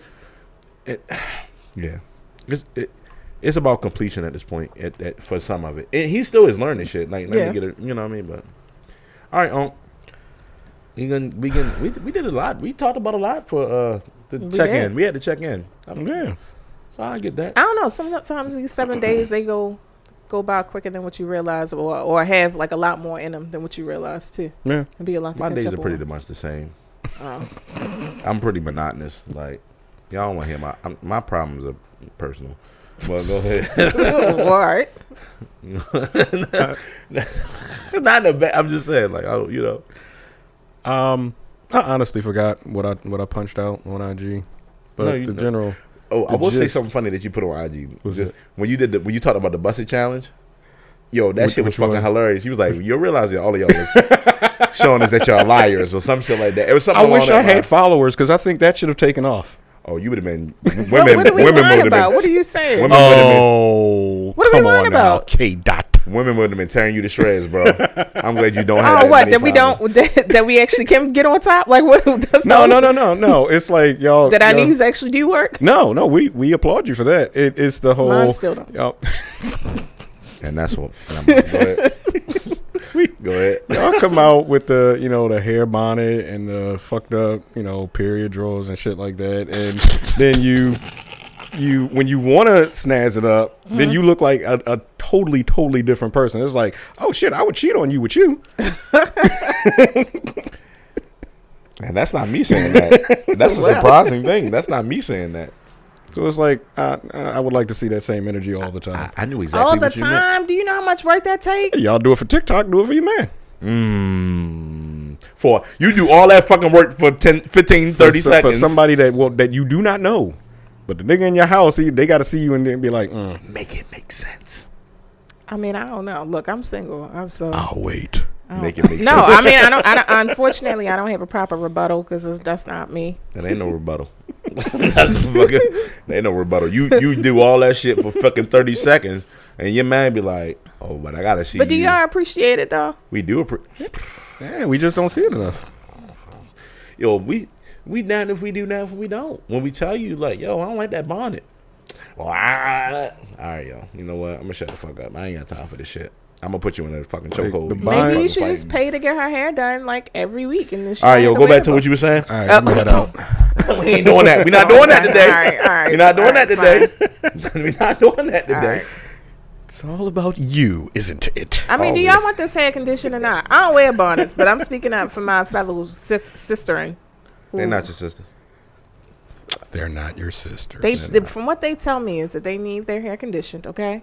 it, yeah. It's it, it's about completion at this point. At, at, for some of it, and he still is learning shit. Like let Yeah. me get it. You know what I mean? But all right, um, we can we can we we did a lot. We talked about a lot for uh the We check did. in. We had to check in. I'm- Yeah. So I get that. I don't know. Sometimes these seven days they go go by quicker than what you realize, or or have like a lot more in them than what you realize too. Yeah. It'd be a lot. My days are pretty on. much the same. Oh. I'm pretty monotonous. Like y'all don't want to hear my I'm, my problems are personal. But go ahead. All right. Not in the bad. I'm just saying, like, oh, you know, Um, I honestly forgot what I what I punched out on IG, but No, you the know. general. Oh, I will say something funny that you put on IG. What's just that? when you did the when you talked about the busted challenge. Yo, that Which- shit was fucking one? hilarious. He was like, "You're realizing all of y'all was showing us that y'all liars or some shit like that." It was something. I wish I had line. followers because I think that should have taken off. Oh, you would have been women. What, what are we women lying about? been. What are you saying? Women would've Oh, What are we come lying about? K dot. Women would have been tearing you to shreds, bro. I'm glad you don't have. Oh, that what? That we don't that, that we actually can get on top? Like what? That's No, no, no, no, no. It's like y'all. That our y'all- knees actually do work. No, no. We we applaud you for that. It, it's the whole. Mine still don't. Y'all, And that's what. Go ahead. Go ahead. y'all come out with the you know the hair bonnet and the fucked up you know period drawers and shit like that, and then you you when you want to snazz it up, Mm-hmm. then you look like a, a totally totally different person. It's like, oh shit, I would cheat on you with you. And that's not me saying that. That's a surprising thing. That's not me saying that. So it's like I, I would like to see that same energy all the time. I knew exactly All the what you meant. time. Do you know how much work that takes? Y'all do it for TikTok, do it for your man. Mm. For you do all that fucking work for 10, 15, 30 for, seconds. for somebody that well that you do not know. But the nigga in your house, he, they got to see you and then be like, mm, make it make sense. I mean, I don't know. Look, I'm single. I'm so. "I'll wait." I don't- Make it make sense. no, sense. I mean, I don't, I don't. Unfortunately, I don't have a proper rebuttal because that's not me. That ain't no rebuttal. That's fucking. There ain't no rebuttal. You you do all that shit for fucking thirty seconds, and your man be like, "Oh, but I gotta see." But do you. y'all appreciate it though? We do. Appre- Yeah, we just don't see it enough. yo, we we down if we do, down if we don't. When we tell you like, yo, I don't like that bonnet. Well, I, all right, yo. You know what? I'm gonna shut the fuck up. I ain't got time for this shit. I'm gonna put you in a fucking Like, chokehold. the You Fine. Maybe you fucking should just pay to get her hair done like every week, and then she All right, yo, go back to what you were saying. All right, oh. let me head out. we ain't doing that. We're not doing that today. all right, all right, We're not doing all that today. We're not doing that about- All today. It's all about you, isn't it? I mean, do y'all want this hair condition or not? I don't wear bonnets, but I'm speaking up for my fellow si- sister. They're not your sisters. They're not your sisters. They, the, from what they tell me, is that they need their hair conditioned. Okay,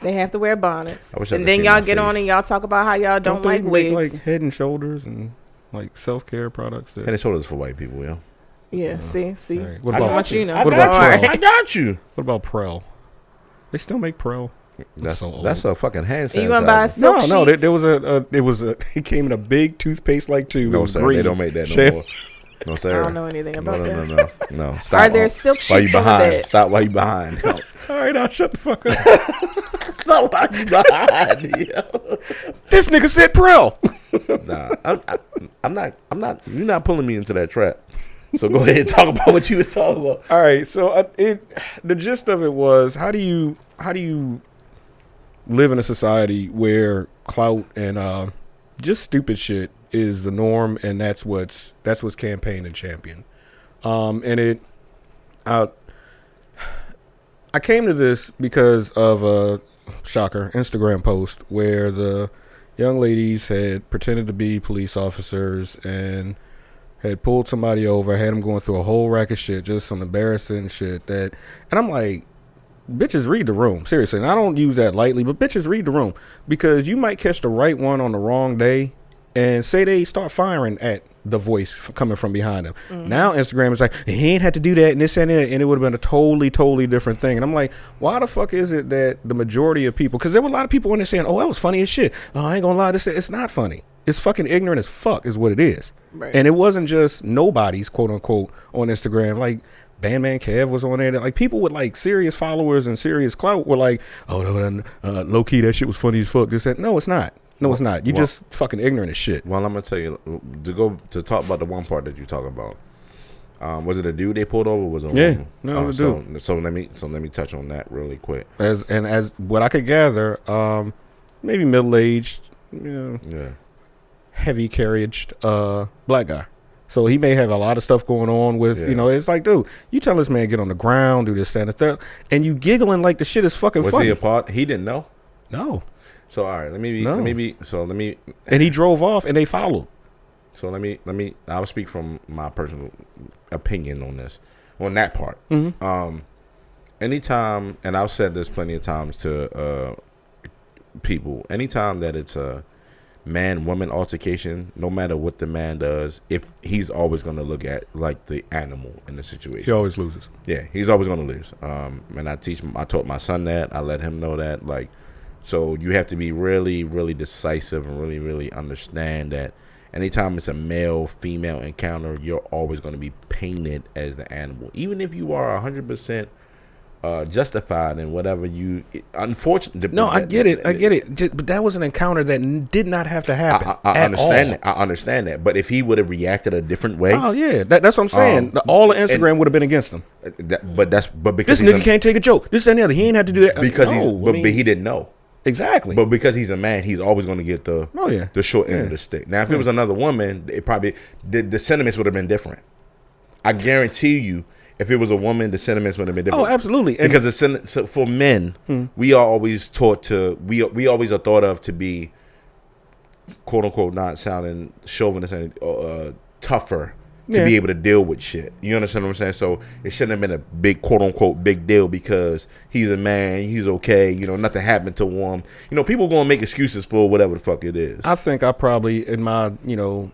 they have to wear bonnets, I wish I and could then see y'all my get on face. and y'all talk about how y'all don't, they like make, wigs. like head and shoulders and like self care products. That, Head and shoulders for white people, yo. yeah, uh, see, see, All right. What see about- how much you know. I What got about All you. Trell? I got you. what about Prell? They still make Prell. That's so old. that's a fucking hand sanitizer. You gonna buy silk No, no, there, sheets? there was a, a it was a it came in a big toothpaste like tube. it No, was sir. green. They don't make that no Sham- more. No, I don't know anything about no, that. no, no, no. Stop. Are there Why- silk Why you sheets on the behind? bed? Stop. Why you behind? No. All right, now shut the fuck up. Stop. Why you behind? yo. this nigga said Prell. Nah, I'm, I, I'm not. I'm not. You're not pulling me into that trap. So go ahead and talk about what you was talking about. All right, so uh, it the gist of it was how do you how do you live in a society where clout and uh, just stupid shit is the norm, and that's what's that's what's campaigned and champion. Um, and it, uh, I came to this because of a shocker Instagram post where the young ladies had pretended to be police officers and had pulled somebody over, had them going through a whole rack of shit, just some embarrassing shit that, and I'm like, bitches read the room seriously, and I don't use that lightly, but bitches read the room because you might catch the right one on the wrong day, and say they start firing at the voice f- coming from behind them. Now Instagram is like he ain't had to do that and this and that, and it would have been a totally, totally different thing. And I'm like, why the fuck is it that the majority of people? Because there were a lot of people in there saying, "Oh, that was funny as shit." Oh, I ain't gonna lie, this it's not funny. It's fucking ignorant as fuck, is what it is. Right. And it wasn't just nobody's quote unquote on Instagram. Like Bandman Kev was on there. Like people with like serious followers and serious clout were like, "Oh, no, uh, low key, that shit was funny as fuck." This that. No, it's not. No, it's not. You Well- just fucking ignorant as shit. Well, I'm gonna tell you to go to talk about the one part that you talk about. Um, was it a dude they pulled over? Or was it Yeah, woman? no, it was a so, so let me so let me touch on that really quick. As and as what I could gather, um, maybe middle aged, you know, Yeah, heavy carriaged uh black guy. So he may have a lot of stuff going on with, Yeah. you know, it's like, dude, you tell this man get on the ground, do this, that, and the third, and you giggling like the shit is fucking was funny. he a part? He didn't know. no. So all right, let me be, No. let me be. So let me And he drove off and they followed. so let me let me. I'll speak from my personal opinion on this on that part. Mm-hmm. Um, anytime, and I've said this plenty of times to uh, people. Anytime that it's a man woman altercation, no matter what the man does, if he's always going to look at like the animal in the situation. He always loses. Yeah, he's always going to lose. Um, and I teach, I taught my son that. I let him know that. Like, so you have to be really, really decisive and really, really understand that. Anytime it's a male female encounter, you're always going to be painted as the animal, even if you are hundred percent uh, justified in whatever you. Unfortunately, No, I get it. I get it. Ju- but that was an encounter that n- did not have to happen. I, I, I understand all. that. I understand that. But if he would have reacted a different way, Oh yeah, that, that's what I'm saying. Um, The- all of Instagram would have been against him. that, but that's but because This nigga a- can't take a joke. This and the other. He ain't had to do that because no, I but, mean, but he didn't know. Exactly. But because he's a man, he's always going to get the Oh, yeah. the short end Yeah. of the stick. Now, if it was another woman, it probably the, the sentiments would have been different. I guarantee you, if it was a woman, the sentiments would have been different. Oh, absolutely. And- Hmm. because the sen- so for men, we are always taught to we we always are thought of to be quote unquote not sounding chauvinist and uh, tougher to Yeah. be able to deal with shit. You understand what I'm saying? So it shouldn't have been a big quote unquote big deal because he's a man, he's okay. You know, nothing happened to him. You know, people gonna make excuses for whatever the fuck it is. I think I probably in my you know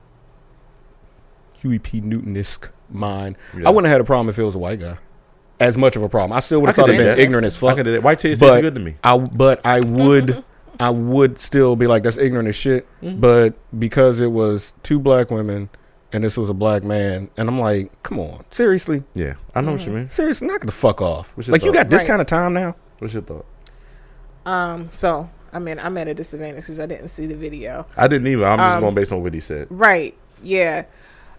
Huey P. Newton esque mind, Yeah. I wouldn't have had a problem if it was a white guy. As much of a problem, I still would have thought it been ignorant as fuck. I could do. White taste but good to me. I but I would I would still be like that's ignorant as shit. Mm-hmm. But because it was two black women and this was a black man, and I'm like, come on, seriously, Yeah, I know what you mean. seriously, knock the fuck off. What's your Like you thought? got this Right. kind of time now. What's your thought? Um, so I mean, I'm at a disadvantage because I didn't see the video. I didn't either. I'm just Um, going based on what he said. Right. Yeah.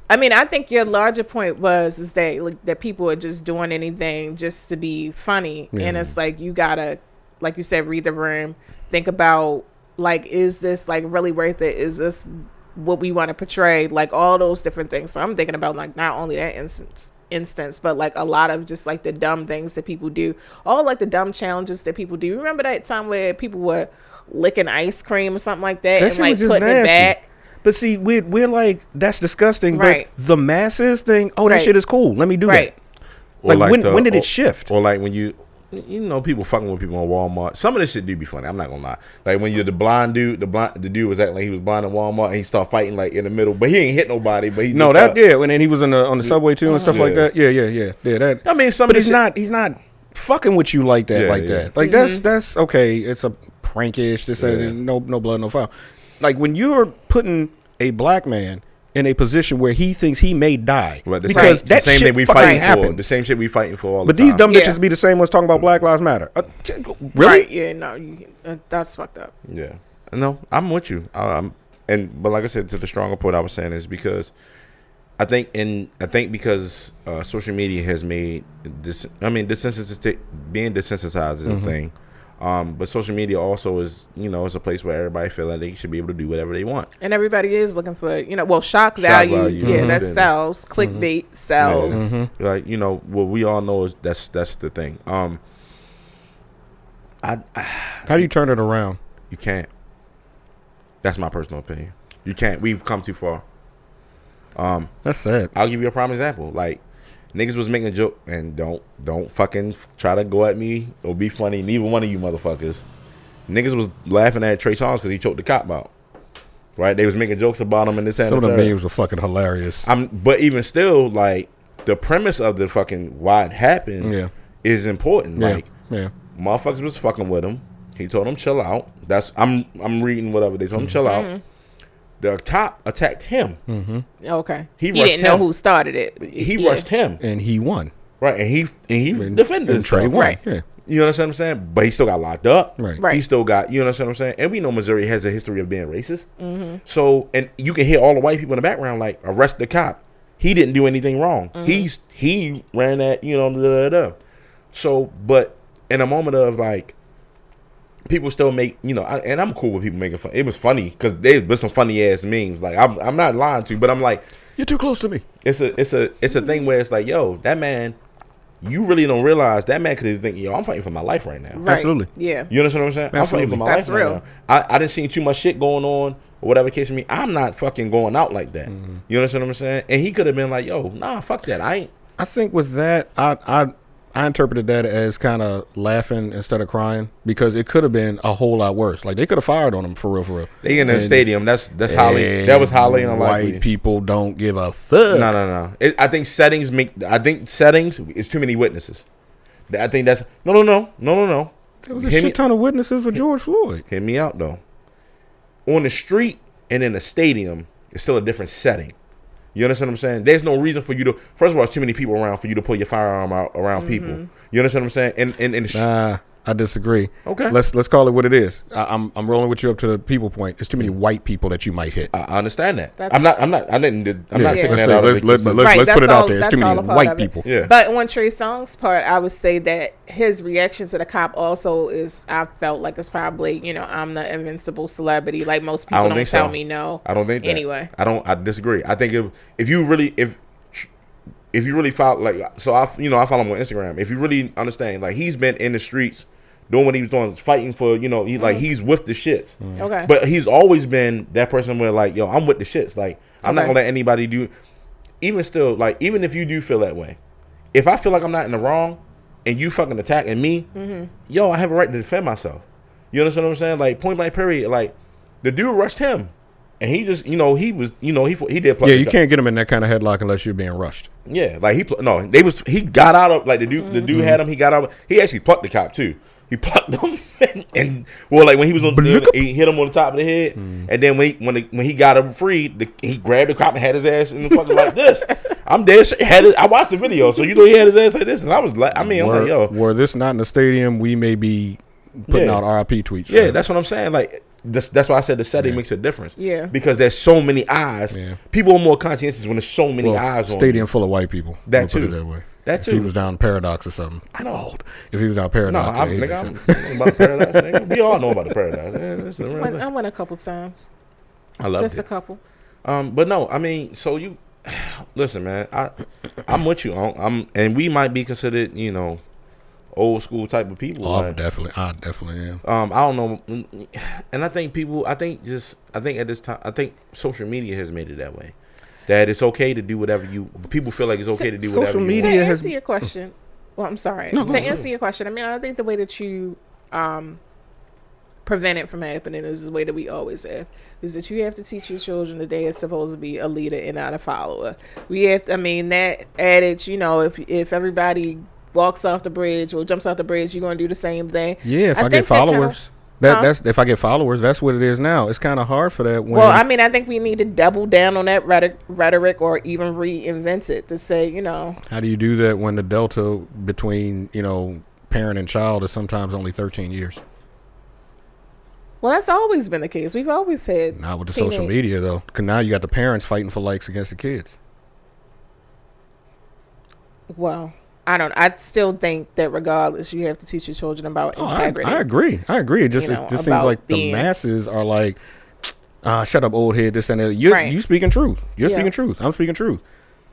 I mean, I think your larger point was is that like, that people are just doing anything just to be funny, and it's like you gotta, like you said, read the room, think about like, is this like really worth it? Is this what we want to portray? Like all those different things. So I'm thinking about like not only that instance instance but like a lot of just like the dumb things that people do all like the dumb challenges that people do remember that time where people were licking ice cream or something like that, That and shit like was just putting it back But see, we're we're like that's disgusting. Right. But the masses thing, oh, that Right. shit is cool. Let me do right that. Like, when the- when did or- it shift? Or like when you, you know, people fucking with people on Walmart. Some of this shit do be funny. I'm not gonna lie. Like when you're the blind dude, the blind, the dude was acting like he was blind in Walmart, and he start fighting like in the middle, but he ain't hit nobody. But he no, just that start- yeah. When then he was on the on the subway too and stuff like that. Yeah, yeah, yeah, yeah. That. I mean, some but of he's shit- not. He's not fucking with you like that. Yeah, like yeah. that. Like that's mm-hmm. that's okay. It's a prankish. This and Yeah. and no no blood no foul. Like when you're putting a black man in a position where he thinks he may die But the because same, that the same shit thing we fucking fighting for. The same shit we fighting for all But the these time. dumb Yeah. bitches be the same ones talking about Black Lives Matter. Uh, really? Right. Yeah. No. You, uh, that's fucked up. Yeah. No, I'm with you. Um, and but like I said, to the stronger point I was saying is because I think and I think because uh, social media has made this. I mean, desensitized being desensitized is Mm-hmm. a thing. Um, but social media also is, you know, it's a place where everybody feel like they should be able to do whatever they want. And everybody is looking for, you know, well, shock Shock value. value, Yeah, mhm. that sells. Clickbait sells. Mm-hmm. Like you know, what we all know is that's that's the thing. Um, I, I How do you turn it around? you can't. That's my personal opinion. You can't. We've come too far. Um, That's sad. I'll give you a prime example. Like niggas was making a joke, and don't don't fucking try to go at me or be funny. Neither one of you motherfuckers. Niggas was laughing at Trey Songz because he choked the cop out. Right? They was making jokes about him and this and Some of the the memes were fucking hilarious. I'm, but even still, like the premise of the fucking why it happened Yeah. is important. yeah, Like yeah. motherfuckers was fucking with him. He told him chill out. That's I'm I'm reading whatever they told him chill out. Mm-hmm. The top attacked him. Mm-hmm. Okay. He He, didn't know who started it. He Yeah. rushed him And he won. right, and he and he And- defended and Trey won. Right. Yeah. You understand what I'm saying? But he still got locked up. Right. Right. He still got, you understand what I'm saying? And we know Missouri has a history of being racist. Mm-hmm. So, and you can hear all the white people in the background like, arrest the cop. He didn't do anything wrong. Mm-hmm. He's he ran that, you know, da, da, da. So, but in a moment of like, people still make, you know, I, and I'm cool with people making fun. It was funny because there's been some funny ass memes. Like, I'm, I'm not lying to, you, but I'm like, You're too close to me. it's a it's a it's a thing where it's like, yo, that man, you really don't realize that man could be thinking, yo, I'm fighting for my life right now. Right. Absolutely. Yeah. You understand what I'm saying? I'm fighting for my That's life right real. now. I, I didn't see too much shit going on or whatever the case may be. I'm not fucking going out like that. Mm-hmm. You understand what I'm saying? And he could have been like, yo, nah, fuck that. I ain't. I think with that, I I I interpreted that as kind of laughing instead of crying because it could have been a whole lot worse. Like they could have fired on him for real, for real. They in the And- stadium. That's that's highly that was highly and unlikely. White people don't give a fuck. No, no, no. It, I think settings make. I think settings is too many witnesses. I think that's no, no, no, no, no, no. There was a Hear shit me- ton of witnesses for George Floyd. Hear me out though. On the street and in the stadium, it's still a different setting. You understand what I'm saying? There's no reason for you to. First of all, it's too many people around for you to pull your firearm out around people. Mm-hmm. You understand what I'm saying? And and, and Nah, I disagree. Okay. let's let's call it what it is. I, I'm I'm rolling with you up to the people point. It's too many white people that you might hit. I I understand that. That's- I'm not. I'm not. I didn't. I'm not Yeah, taking let's that say- out. let's- of let's- the- let's- right, put that's it out there. It's too many all a part white people. Yeah. But on Trey Songz's part, I would say that his reaction to the cop also is I felt like it's probably, you know, I'm the invincible celebrity. Like most I people don't don't, think tell so. me no. I don't think that. Anyway. I don't. I disagree. I think if if you really if if you really follow like so I you know I follow him on Instagram. If you really understand like he's been in the streets doing what he was doing, fighting for you know he like he's with the shits. Okay. But he's always been that person where like yo I'm with the shits. Like I'm not gonna let anybody do. Even still like even if you do feel that way, if I feel like I'm not in the wrong and you fucking attacking me, Mm-hmm. yo I have a right to defend myself. You understand what I'm saying? Like point blank period. Like the dude rushed him. And he just, you know, he was, you know, he he did. play Yeah, you can't get him in that kind of headlock unless you're being rushed. Yeah, like he no, they was he got out of like the dude the dude mm-hmm. had him. He got out. He actually plucked the cop too. He plucked him and, and well, like when he was on, he hit him on the top of the head, mm. and then when he, when the, when he got him free, the, he grabbed the cop and had his ass in the fucking like this. I'm dead. Had it, I watched the video, so you know he had his ass like this, and I was like, I mean, I'm like, yo, were this not in the stadium, we may be putting Yeah. out RIP tweets. Yeah, for- that's what I'm saying. Like that's that's why I said the setting makes a difference. Yeah. because there's so many eyes. Yeah. People are more conscientious when there's so many well, eyes on stadium full of white people. That We'll Put too. it that way. That If too. he was down Paradox or something. I know. If he was down No, Paradox, I'm, nigga, I'm, I know about the paradise. nigga. We all know about the paradise. Yeah, the real Went- I went a couple times. I love it. Just it. a couple. Um, but no, I mean, so you listen, man. I I'm with you. On, I'm and we might be considered, you know, old school type of people. Oh, but, definitely. I definitely am. um, I don't know, and I think people. I think just. I think at this time, I think social media has made it that way. That it's okay to do whatever you. People feel like it's okay to do whatever. Social you media want. to answer your question, well, I'm sorry. No, to no, answer no. your question, I mean, I think the way that you um, prevent it from happening is the way that we always have. Is that you have to teach your children that they are supposed to be a leader and not a follower. We have, to, I mean, that adage. You know, if if everybody walks off the bridge or jumps off the bridge, you're going to do the same thing. Yeah, if I, think get that followers, that Huh? that's if I get followers, that's what it is now. It's kind of hard for that. When, Well, I mean, I think we need to double down on that rhetoric, rhetoric or even reinvent it to say, you know, how do you do that when the delta between you know parent and child is sometimes only 13 years? well, that's always been the case. We've always had Not with the social media though, because now you got the parents fighting for likes against the kids. Well, I don't. I still think that regardless, you have to teach your children about Oh, integrity. I agree. I agree. It just You it just seems about like the masses are like, uh, shut up, old head. This and that. You Right. you speaking truth. You're Yeah. speaking truth. I'm speaking truth.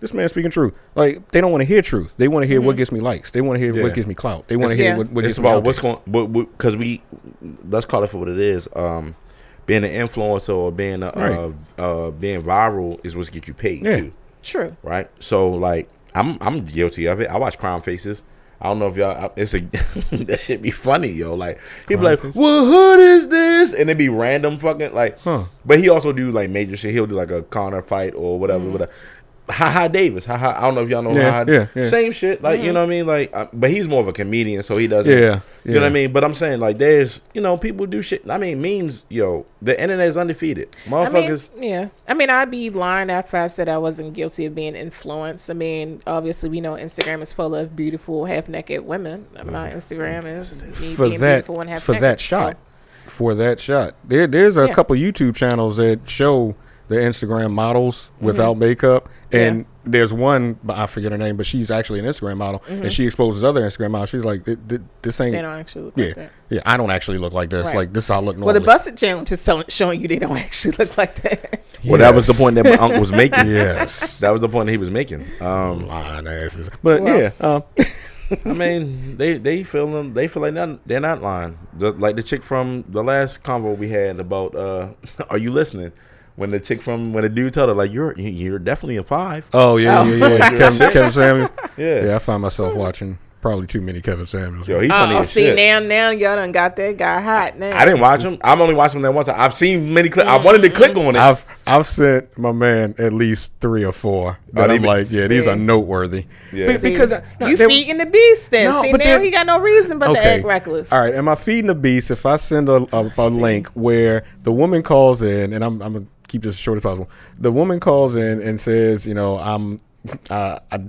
This man's speaking truth. Like they don't want to hear truth. They want to hear what gets me likes. They want to hear Yeah. what gives me clout. They want to hear Yeah. what, what it's gets about out what's there. going because we let's call it for what it is. Um, being an influencer or being a, Right. uh, uh, being viral is what's get you paid Yeah. too, True. right? So like I'm I'm guilty of it. I watch Crime Faces. I don't know if y'all. It's a that shit be funny, yo. Like he be like, "What hood is this?" And it be random fucking like. Huh. But he also do like major shit. He'll do like a Connor fight or whatever. Mm-hmm. whatever. Ha ha Davis. Ha ha. I don't know if y'all know. Yeah, Ha Ha. yeah, yeah. Same shit. Like you know what I mean. Like, uh, but he's more of a comedian, so he doesn't. Yeah, You know what I mean. But I'm saying like, there's you know people do shit. I mean, memes. Yo, the internet is undefeated. I mean, Motherfuckers. yeah. I mean, I'd be lying if I said I wasn't guilty of being influenced. I mean, obviously, we know Instagram is full of beautiful, half naked women. My Instagram is me for being that beautiful and half for that shot for that shot there there's a Yeah. couple youtube channels that show the instagram models without makeup and there's one i forget her name but she's actually an instagram model and she exposes other instagram models she's like "Th- th- this ain't They don't actually look yeah like that. yeah i don't actually look like this Right. like this is how i look normal. Well, the Busted Challenge is telling, showing you they don't actually look like that. Well, that was the point that my uncle was making. yes That was the point that he was making. Um, lying asses but Well- yeah um, I mean, they they feel them. They feel like not, they're not lying. The, like the chick from the last convo we had about. uh Are you listening? When the chick from when the dude told her like you're you're definitely a five. oh yeah Oh. yeah yeah kevin, kevin samuels Yeah. yeah i find myself watching probably too many kevin samuels Yo, he funny Oh, as see shit. now, now y'all done got that guy hot now. I didn't watch him. I'm only watching him that one time. I've seen many clips. I mm-hmm. wanted to click on it. I've I've sent my man at least three or four that Not I'm like, yeah, these are noteworthy. Yeah. Be- because I- no, you there- feeding the beast then. No, see but now he got no reason but to act reckless. All right, am I feeding the beast if I send a, a, a link where the woman calls in, and I'm, I'm gonna keep this as short as possible. The woman calls in and says, you know, I'm, uh, I,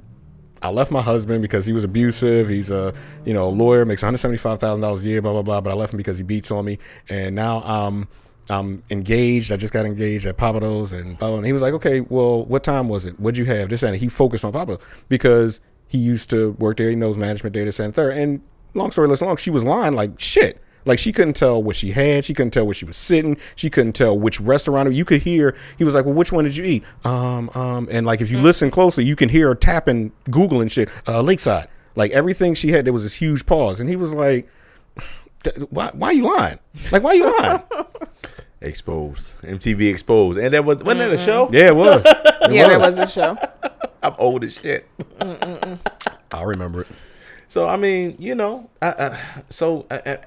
I left my husband because he was abusive. He's a, you know, lawyer, makes 175 thousand dollars a year, blah blah blah. But I left him because he beats on me, and now I'm. I'm engaged. I just got engaged at Pappadeaux and blah, blah. And he was like, okay, well, what time was it? What'd you have? This and he focused on Pappadeaux because he used to work there. He knows management data center. Third. And long story less long, she was lying like shit. Like she couldn't tell what she had. She couldn't tell where she was sitting. She couldn't tell which restaurant. You could hear he was like, "Well, which one did you eat?" Um, um, and like if you listen closely, you can hear her tapping, googling shit. Uh, Lakeside. Like everything she had, there was this huge pause, and he was like, "Why? Why are you lying? Like why are you lying?" exposed. MTV exposed, and that was wasn't that a show? yeah, it was. It yeah, that was a show. I'm old as shit. I remember it. So I mean, you know, I, I, so I, I,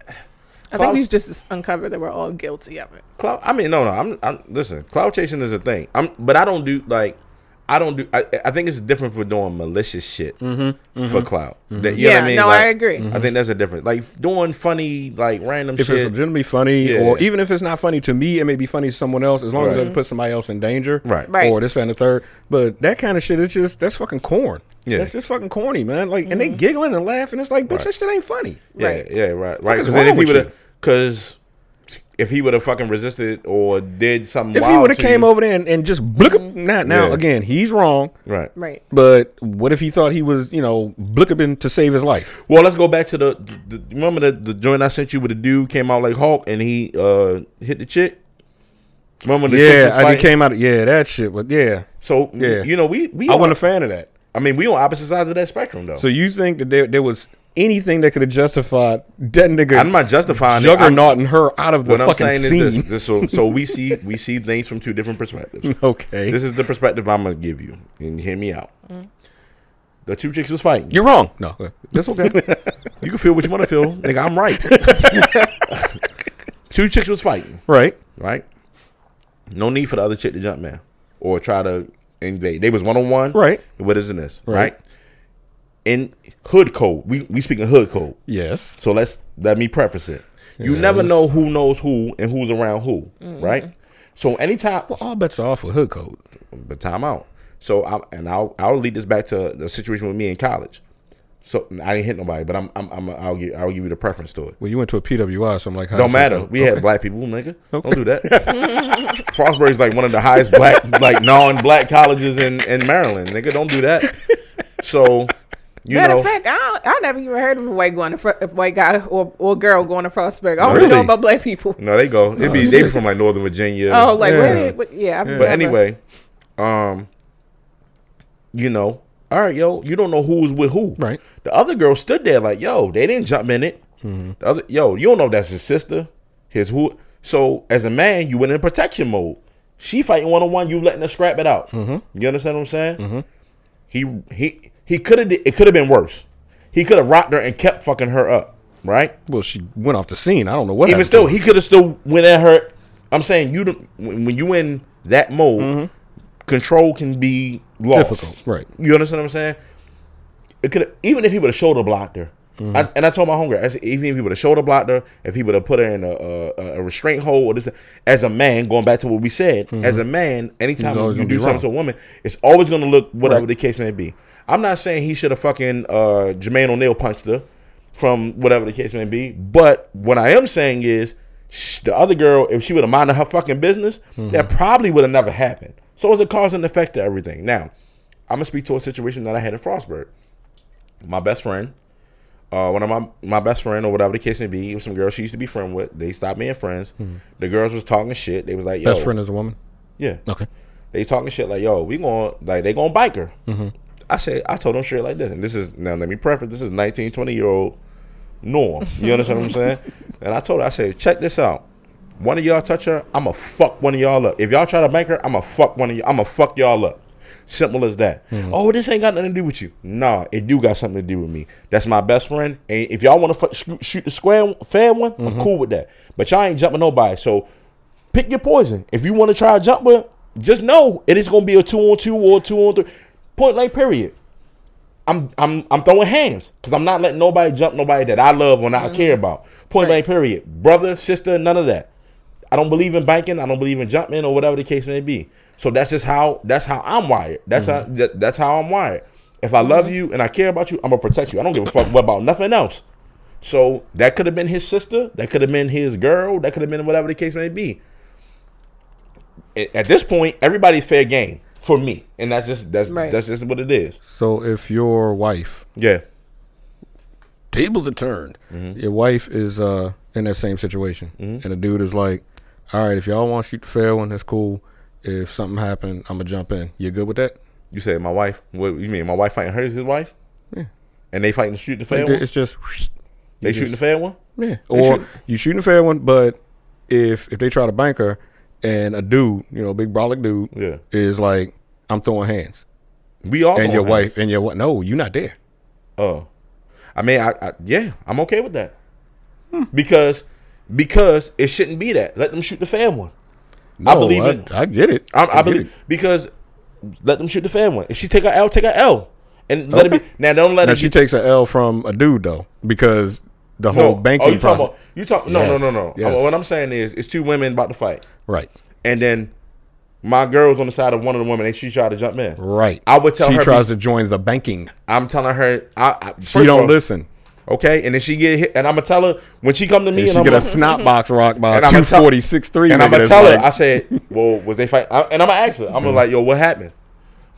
I think we just uncovered that we're all guilty of it. Clout. I mean, no, no. I'm, I'm listen. Clout chasing is a thing. I'm, but I don't do like. I don't do. I, I think it's different for doing malicious shit mm-hmm, mm-hmm. for clout. That- you know Yeah, what I mean? no, Like, I agree. I think that's a different. Like doing funny, like random If shit. it's legitimately funny, Yeah. or even if it's not funny to me, it may be funny to someone else, as long as it Right. doesn't put somebody else in danger, Right. Right. Or this and the third. But that kind of shit, it's just that's fucking corn. Yeah. that's just fucking corny, man. Like, and they mm-hmm. giggling and laughing. It's like, bitch, that shit ain't funny. yeah, Right. yeah, right, right. is Because then wrong if he with would have, you? because if he would have fucking resisted or did something, If he would have came you- over there and, and just blick up, now, now Yeah. again, he's wrong. right, Right. But what if he thought he was, you know, blickabing to save his life? Well, let's go back to the, the, the remember the, the joint I sent you with the dude came out like Hulk and he uh hit the chick. Remember when the yeah, and he came out. Yeah, that shit. But yeah, So Yeah. you know we we I on- wasn't a fan of that. I mean we on opposite sides of that spectrum though. So you think that there there was anything that could have justified that nigga? I'm not justifying it. I'm- juggernauting her out of the What I'm fucking saying scene. is this, this so so we see we see things from two different perspectives. okay, This is the perspective I'm gonna give you and hear me out. Mm. The two chicks was fighting. you're wrong. No, uh, that's okay. You can feel what you want to feel, nigga. I'm right. two chicks was fighting. right. right? No need for the other chick to jump man or try to invade. They was one on one. Right. What is in this? Right. Right. In hood code, we we speaking hood code. Yes. So let's let me preface it. You Yes. never know who knows who and who's around who, mm-hmm. right? So anytime, Well, all bets are off with hood code. but time out. So I and I'll I'll lead this back to the situation with me in college. So I didn't hit nobody, but I'm I'm, I'm I'll give I'll give you the preference to it. Well, you went to a PWI, so I'm like, how Don't does matter. go? We Okay. had black people, nigga. Don't do that. Frostburg's like one of the highest black, like non-black colleges in, in Maryland, nigga. Don't do that. So, you Matter of fact, I, don't- I never even heard of a white going to fr- a white guy or, or girl going to Frostburg. I only know about black people. no, they go. They be they be from like Northern Virginia. Oh, like Yeah. where did? What, yeah, I've but anyway, um, you know, all right, yo, you don't know who's with who. Right. The other girl stood there like, yo, they didn't jump in it. Mm-hmm. The other, yo, you don't know if that's his sister, his who. So as a man, you went in protection mode. She fighting one on one, you letting her scrap it out. Mm-hmm. You understand what I'm saying? He he he could have. It could have been worse. He could have rocked her and kept fucking her up, right? Well, she went off the scene. I don't know what. Even still, he could have still went at her. I'm saying you don't- when you in that mode, control can be lost. Mm-hmm. Difficult, right. You understand what I'm saying? It could even if he would have shoulder blocked her. Mm-hmm. I, and I told my homegirl, I said, even if he would have shoulder blocked her, if he would have put her in a, a, a restraint hold, or this, as a man, going back to what we said, as a man, anytime Mm-hmm. you do something wrong. to a woman, it's always going to look whatever Right. the case may be. I'm not saying he should have fucking uh, Jermaine O'Neal punched her from whatever the case may be, but what I am saying is sh- the other girl, if she would have minded her fucking business, that probably would have never happened. So it's a cause and effect to everything. Now, I'm gonna speak to a situation that I had in Frostburg. My best friend, uh, one of my my best friend or whatever the case may be, it was some girls she used to be friend with. They stopped being friends. The girls was talking shit. They was like, "Yo, best friend is a woman. yeah." Okay. They talking shit like, "Yo, we going like they gonna bike her." Mm-hmm. I said, I told them straight like this, and this is now let me preface. This is 19, 20 year old norm. You understand what I'm saying? And I told her, I said, check this out. One of y'all touch her, I'ma fuck one of y'all up. If y'all try to bank her, I'ma fuck one of y'all. I'ma fuck y'all up. Simple as that. Mm-hmm. Oh, this ain't got nothing to do with you. Nah, it do got something to do with me. That's my best friend. And if y'all want to fu- shoot the square fair one, Mm-hmm. I'm cool with that. But y'all ain't jumping nobody. So pick your poison. If you want to try a jump her, just know it is going to be a two on two or a two on three. Point blank. Period. I'm I'm I'm throwing hands because I'm not letting nobody jump nobody that I love or not care about. Point blank. Period. Brother, sister, none of that. I don't believe in banking. I don't believe in jumping or whatever the case may be. So that's just how that's how I'm wired. That's how that, that's how I'm wired. If I love you and I care about you, I'm gonna protect you. I don't give a fuck about nothing else. So that could have been his sister. That could have been his girl. That could have been whatever the case may be. At this point, everybody's fair game for me, and that's just that's Right. that's just what it is. So if your wife, Yeah. tables are turned, Mm-hmm. your wife is uh in that same situation, and the dude is like, "All right, if y'all want to shoot the fair one, that's cool. If something happened, I'm gonna jump in. You good with that? You said my wife. What you mean? My wife fighting her his wife? Yeah. And they fighting the shoot the fair one. it's just They you shooting the fair one. Yeah. Or shoot- you shooting the fair one, but if if they try to bank her and a dude, you know, a big brolic dude, Yeah. is like, I'm throwing hands. We all and your have- wife and your what no, you're not there. Oh, I mean, I, I yeah, I'm okay with that Hmm. because because it shouldn't be that. Let them shoot the fair one. I believe I, it. I get it. I, I, get believe it. because let them shoot the fair one. If she take a L, take a L, and let it be. Now don't let Now it. she be, takes a L from a dude though, because the no. whole oh, banking oh, you talking about you talk? No, Yes, no, no, no. yes. What I'm saying is, it's two women about to fight, right, and then my girl's on the side of one of the women, and she tried to jump in. right. I would tell she her She tries be- to join the banking. I'm telling her, I, I She don't all, listen. Okay, and then she get hit, and I'm gonna tell her when she come to me, And and, she I'm get a like- snot box rock by And I'ma tell- three. And I'm gonna tell her, I said, "Well, was they fight?" I, and I'm gonna ask her. I'm gonna like, "Yo, what happened?"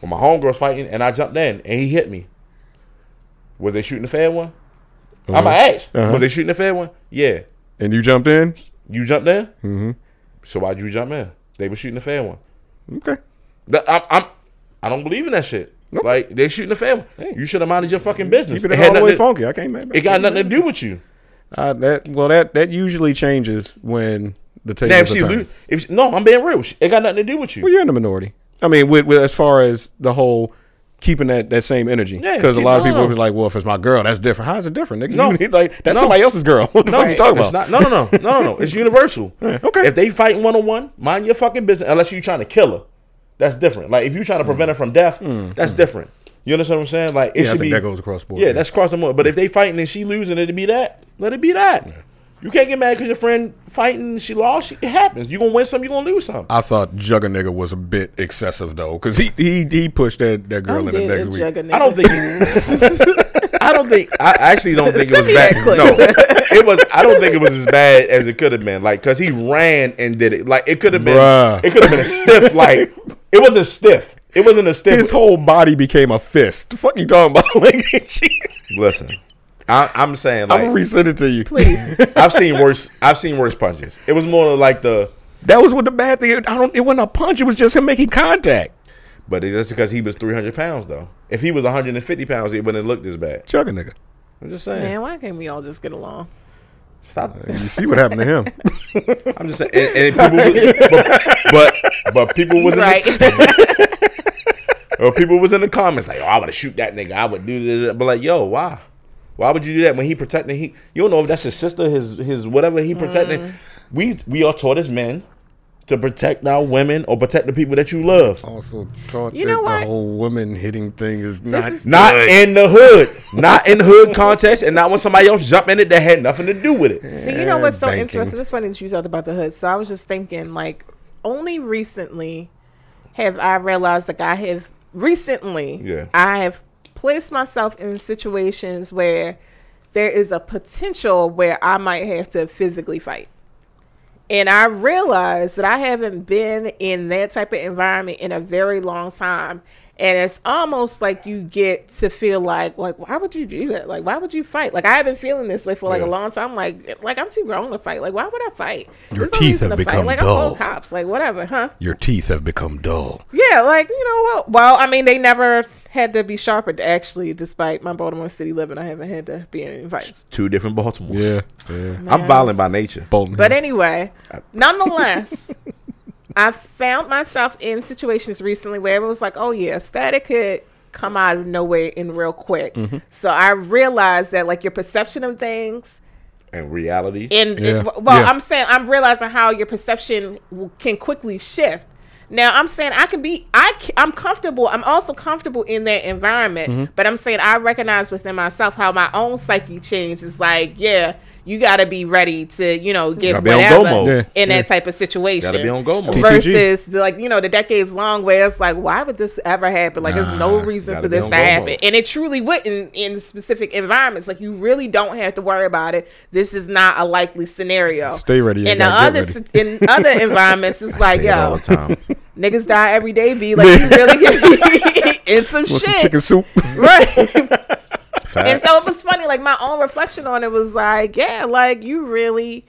Well, my homegirl's fighting, and I jumped in, and he hit me. Was they shooting the fair one? I'm gonna ask. Uh-huh. Was they shooting the fair one? Yeah. and you jumped in. You jumped in. Mm-hmm. So why'd you jump in? They were shooting the fair one. Okay, I'm, I'm, I don't believe in that shit. Like they shooting the fair one. You should have minded your fucking business. keep it had all the way funky. I can't make It got nothing to do with you. Uh, that well, that that usually changes when the tables Now, if she lose, if she, no, I'm being real. It got nothing to do with you. Well, you're in the minority. I mean, with, with as far as the whole keeping that, that same energy, Yeah, because a lot of people no. was like, "Well, if it's my girl, that's different." How's it different? Nigga? No. Like that's No. somebody else's girl. What the fuck you talking about? Not, no, no, no, no, no, no. It's universal. okay. If they fighting one on one, mind your fucking business. Unless you're trying to kill her, that's different. Like if you're trying to prevent her from death, that's different. You understand what I'm saying? Like it Mm. yeah, I should think be. that goes across the board. yeah, that's crossing more. But if they fighting and she losing, it be that. Let it be that. You can't get mad because your friend fighting, she lost. It happens. You gonna win some, you gonna lose some. I thought Jugga nigga was a bit excessive though, because he he he pushed that that girl I'm in the dead next as week. jugga I don't think. I don't think. I actually don't think it was me bad. that clip. No, it was. I don't think it was as bad as it could have been. Like, cause he ran and did it. Like, it could have been. Bruh. It could have been a stiff. Like, it wasn't stiff. It wasn't a stiff. His whole body became a fist. The fuck you talking about? Like, Listen, I, I'm saying I'm gonna resend it to you. Please. I've seen worse. I've seen worse punches. It was more like the. That was what the bad thing. I don't. It wasn't a punch. It was just him making contact. But it's just because he was 300 pounds though. If he was 150 pounds, it wouldn't look this bad. Jugga nigga. I'm just saying. Man, why can't we all just get along? Stop. You see what happened to him? I'm just saying. And, and people was, but, but but people was in the Right. or people was in the comments like, "Oh, I would shoot that nigga. I would do that." But like, yo, why? Why would you do that when he protecting? He you don't know if that's his sister, his his whatever he protecting. Mm. We we are taught as men to protect our women or protect the people that you love. Also taught You that what? the whole women hitting thing is not is- Not good. in the hood, not in the hood context, and not when somebody else jump in it that had nothing to do with it. See, you know what's so banking. interesting? This funny that you talked about the hood. So I was just thinking, like, only recently have I realized, like, I have recently, Yeah. I have placed myself in situations where there is a potential where I might have to physically fight. And I realized that I haven't been in that type of environment in a very long time. And it's almost like you get to feel like, like, why would you do that? Like, why would you fight? Like, I have been feeling this way for like Yeah. a long time. Like, like I'm too grown to fight. Like, why would I fight? Your There's teeth reason have to fight. become Like, dull. I'm cops. Like, whatever, huh? Your teeth have become dull. Yeah, like you know what? Well, I mean, they never had to be sharper. Actually, despite my Baltimore City living, I haven't had to be in any fights. Two different Baltimore. Yeah, yeah. I'm violent by nature. Bolton. But anyway, nonetheless, I found myself in situations recently where it was like, oh yeah, static could come out of nowhere in real quick. Mm-hmm. So I realized that like your perception of things and reality, and, Yeah. and- well, Yeah. I'm saying I'm realizing how your perception can quickly shift. Now I'm saying I can be I I'm comfortable. I'm also comfortable in that environment, Mm-hmm. but I'm saying I recognize within myself how my own psyche changes. Like, yeah, you got to be ready to you know give Gotta be on whatever go. Yeah, in yeah. that type of situation. Gotta be on go mode. Versus the, like you know the decades long where it's like why would this ever happen? Like there's no reason for this to happen, mode. and it truly wouldn't in specific environments. Like you really don't have to worry about it. This is not a likely scenario. Stay ready, In the other get in other environments, it's like Say it all yo, the time. niggas die every day. Be like you really get in some Want some shit, chicken soup? right? And so it was funny. Like my own reflection on it was like, yeah, like you really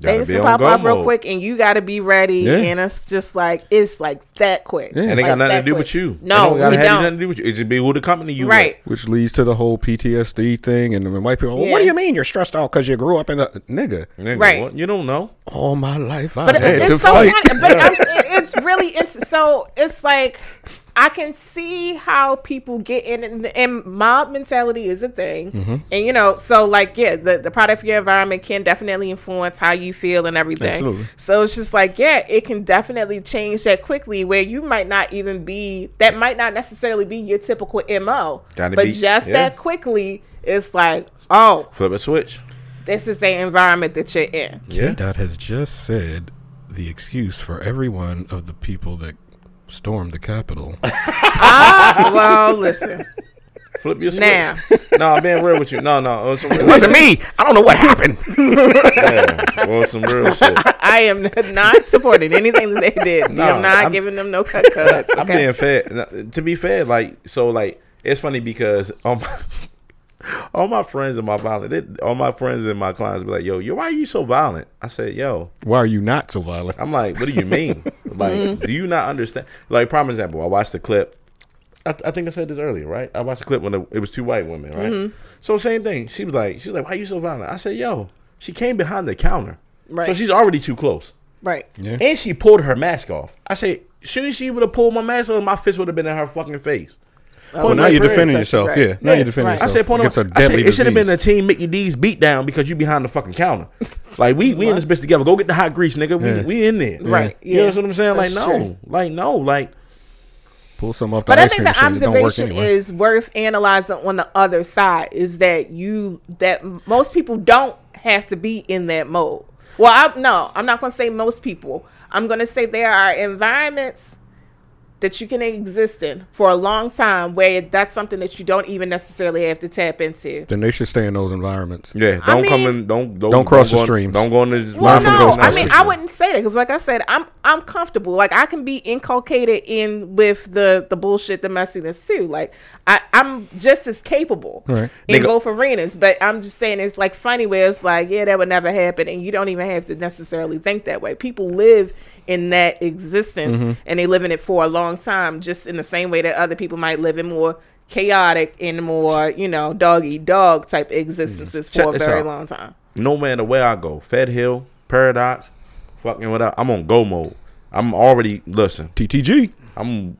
Gotta things can pop go off real quick, and you got to be ready. Yeah. And it's just like it's like that quick. Yeah. and it Like, got nothing to do quick. with you. It No, don't gotta we have don't. nothing to do with you. It just be who the company you Right. Which leads to the whole PTSD thing, and when white people, well, what do you mean you're stressed out because you grew up in a nigga? Nigga, Right. what? You don't know. All my life I But had it's to so fight. funny. But it's really it's so it's like I can see how people get in, and, and mob mentality is a thing, Mm-hmm. and you know, so like yeah, the the product of your environment can definitely influence how you feel and everything. Absolutely. So it's just like yeah, it can definitely change that quickly, where you might not even be that might not necessarily be your typical mo, Gotta but be- just yeah. that quickly, it's like oh, Flip a switch. this is the environment that you're in. Yeah. Dot has just said the excuse for every one of the people that stormed the Capitol. Ah, well, listen. Flip your switch. Now. no, I'm being real with you. No, no. On some real, it wasn't me. I don't know what happened. yeah, on some real shit. I am not supporting anything that they did. No, I'm not I'm- giving them no cut cuts. I'm Okay. being fair. To be fair, like so, like it's funny because all my, all my friends and my violent, they, all my friends and my clients be like, "Yo, yo, why are you so violent?" I said, "Yo, Why are you not so violent? I'm like, what do you mean? like, do you not understand? Like, prime example, I watched the clip. I, I think I said this earlier, right? I watched the clip when the, it was two white women, right? Mm-hmm. So same thing. She was like, she was like, why are you so violent? I said, yo, she came behind the counter, Right. so she's already too close, right. Yeah. and she pulled her mask off. I said, soon as she would have pulled my mask off, my fist would have been in her fucking face. Oh, Well, now you're defending yourself. right. Yeah. Now Yeah, you're defending right. I yourself. said, point against a I said, deadly it should have been a team Mickey D's beat down because you behind the fucking counter. Like we we in this bitch together. Go get the hot grease, nigga. We, Yeah. we in there. Right, You know what I'm saying? Like no, true. like no, like Pull some off the But I ice think cream the machine. It don't work observation anyway. is worth analyzing on the other side is that you that most people don't have to be in that mode. Well, I, no, I'm not going to say most people. I'm going to say there are environments that you can exist in for a long time where that's something that you don't even necessarily have to tap into. then they should stay in those environments. yeah. Don't come mean- in. Don't don't, Don't cross go the on- streams. Don't go in this. Well, Learn from no, those I mean. I wouldn't say that because, like I said, I'm I'm comfortable. Like I can be inculcated in with the the bullshit, the messiness too. Like I I'm just as capable Right. in Nigga- both arenas. But I'm just saying it's like funny where it's like, yeah, that would never happen, and you don't even have to necessarily think that way. People live in that existence, Mm-hmm. and they live in it for a long time, just in the same way that other people might live in more chaotic and more you know dog eat dog type existences Check for a very out. long time. No matter where I go, Fed Hill, Paradox, fucking whatever. I'm on go mode. I'm already listen. TTG. I'm.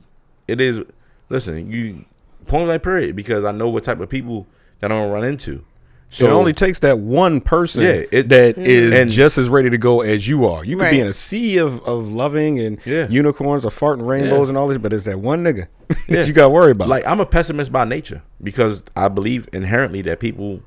It is listen, you point blank period because I know what type of people that I'm gonna run into. So it only takes that one person Yeah, it- that mm-hmm. is And- just as ready to go as you are. You could be in a sea of, of loving and Yeah. unicorns or farting rainbows Yeah. and all this, but it's that one nigga Yeah. that you got to worry about. like I'm a pessimist by nature because I believe inherently that people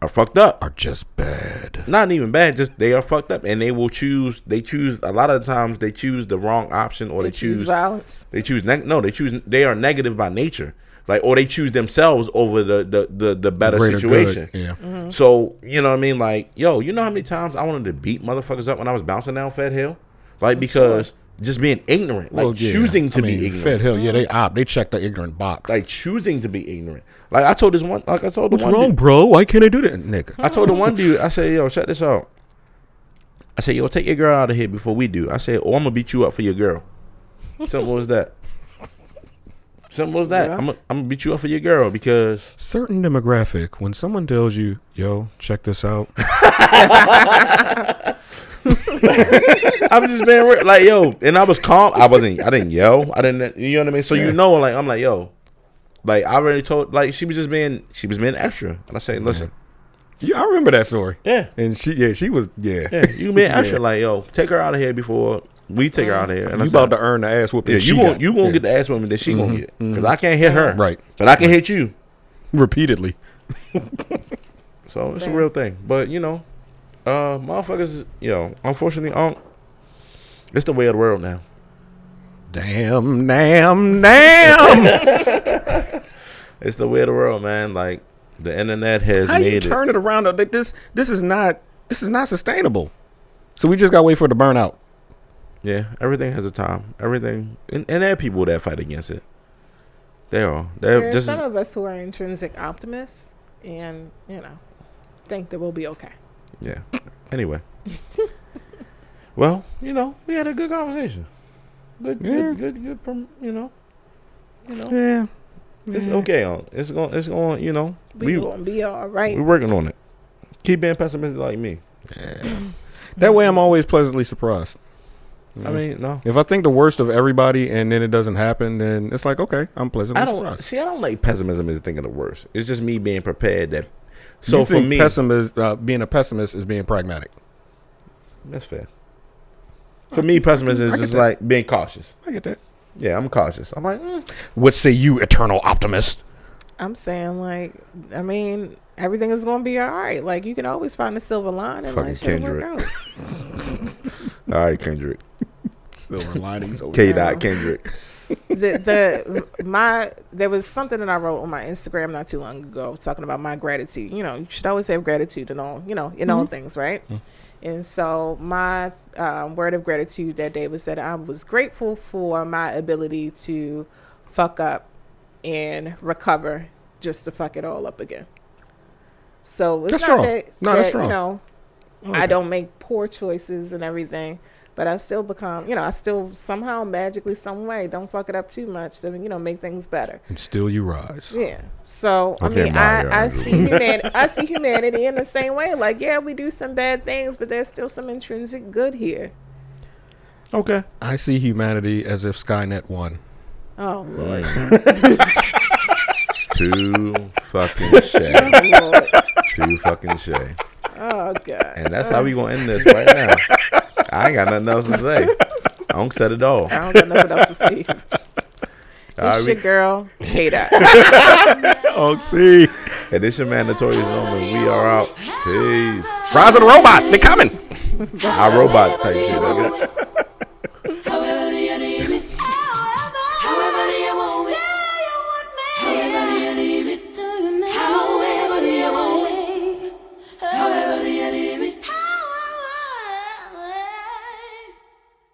are fucked up. are just bad. Not even bad, just they are fucked up and they will choose. They choose a lot of the times they choose the wrong option or they, They choose choose violence. They choose neg- no. They choose. They are negative by nature. Like or they choose themselves over the the the, the better Greater situation. good, yeah. Mm-hmm. So you know what I mean? Like yo, you know how many times I wanted to beat motherfuckers up when I was bouncing down Fed Hill, like because just being ignorant, like Well, yeah. choosing to I be ignorant. Fed Hill, yeah, they op, they check the ignorant box. like choosing to be ignorant. Like I told this one, like I told the what's one wrong, dude- bro? Why can't I do that, nigga? I told the one dude, I said, yo, check this out. I said, yo, take your girl out of here before we do. I said, oh, I'm gonna beat you up for your girl. Simple as that. Simple as that. Yeah. I'm gonna beat you up for your girl because Certain demographic, when someone tells you, "Yo, check this out," I'm just being real. Like, yo, and I was calm. I wasn't. I didn't yell. I didn't. You know what I mean? So you know, like, I'm like, yo, like I already told. Like she was just being. She was being extra. And I say, listen, yeah, I remember that story. yeah, And she, yeah, she was, yeah, yeah, you being extra. Like, yo, take her out of here before we take her out of here. And I you said, about to earn the ass whooping. Yeah, you won't you won't Yeah. get the ass woman that she gonna get because I can't hit her, Right. But I can hit you, repeatedly. so it's a real thing. But you know, uh, motherfuckers, you know, unfortunately, um, it's the way of the world now. Damn, damn, damn. It's the way of the world, man. Like the internet has How do you made turn it around? This, this is not, this is not sustainable. So we just got to wait for it to burn out. It. Yeah, everything has a time. Everything, and, and there are people that fight against it. They are. They're There are just some of us who are intrinsic optimists, and you know, think that we'll be okay. yeah. Anyway, well, you know, we had a good conversation. Good, Yeah. good, good, good. Prom- you know, you know. Yeah. It's okay. It's going. It's going. You know, We, we gonna be all right. we're working on it. Keep being pessimistic like me. Yeah. that way I'm always pleasantly surprised. I mean, no, If I think the worst of everybody and then it doesn't happen, then it's like, okay, I'm pleasantly I don't surprised. see. I don't like pessimism as thinking the worst. It's just me being prepared. That so you for me, pessimist, uh, being a pessimist is being pragmatic. that's fair. For me, pessimism is I get just that. like being cautious. I get that. Yeah, I'm cautious. I'm like, mm. What say you, eternal optimist? I'm saying like, I mean, everything is gonna be all right. Like you can always find a silver lining. Fucking Like shit'll work Kendrick. out. all right, Kendrick. Silver linings. over K. Dot Kendrick. the the my there was something that I wrote on my Instagram not too long ago talking about my gratitude. You know, you should always have gratitude in all you know in all things, right? And so my um, word of gratitude that day was that I was grateful for my ability to fuck up and recover just to fuck it all up again. So it's That's not strong. that, No, that's strong. you know I don't make poor choices and everything, but I still become, you know, I still somehow magically, some way, don't fuck it up too much to, you know, make things better. And still you rise. Yeah. So I mean, Mario, I, I Andrew. see humanity. I see humanity in the same way. Like, yeah, we do some bad things, but there's still some intrinsic good here. Okay. I see humanity as if Skynet won. Oh Lord. Too fucking shay. Oh, Lord. Too fucking shay. Oh God. And that's how we gonna end this right now. I ain't got nothing else to say. I don't set it all. I don't got nothing else to say. It's right, your we- girl, Kata. See. and this your man, Notorious Norman. We are out. Peace. Rise of the robots. They coming. Our robot type shit. nigga.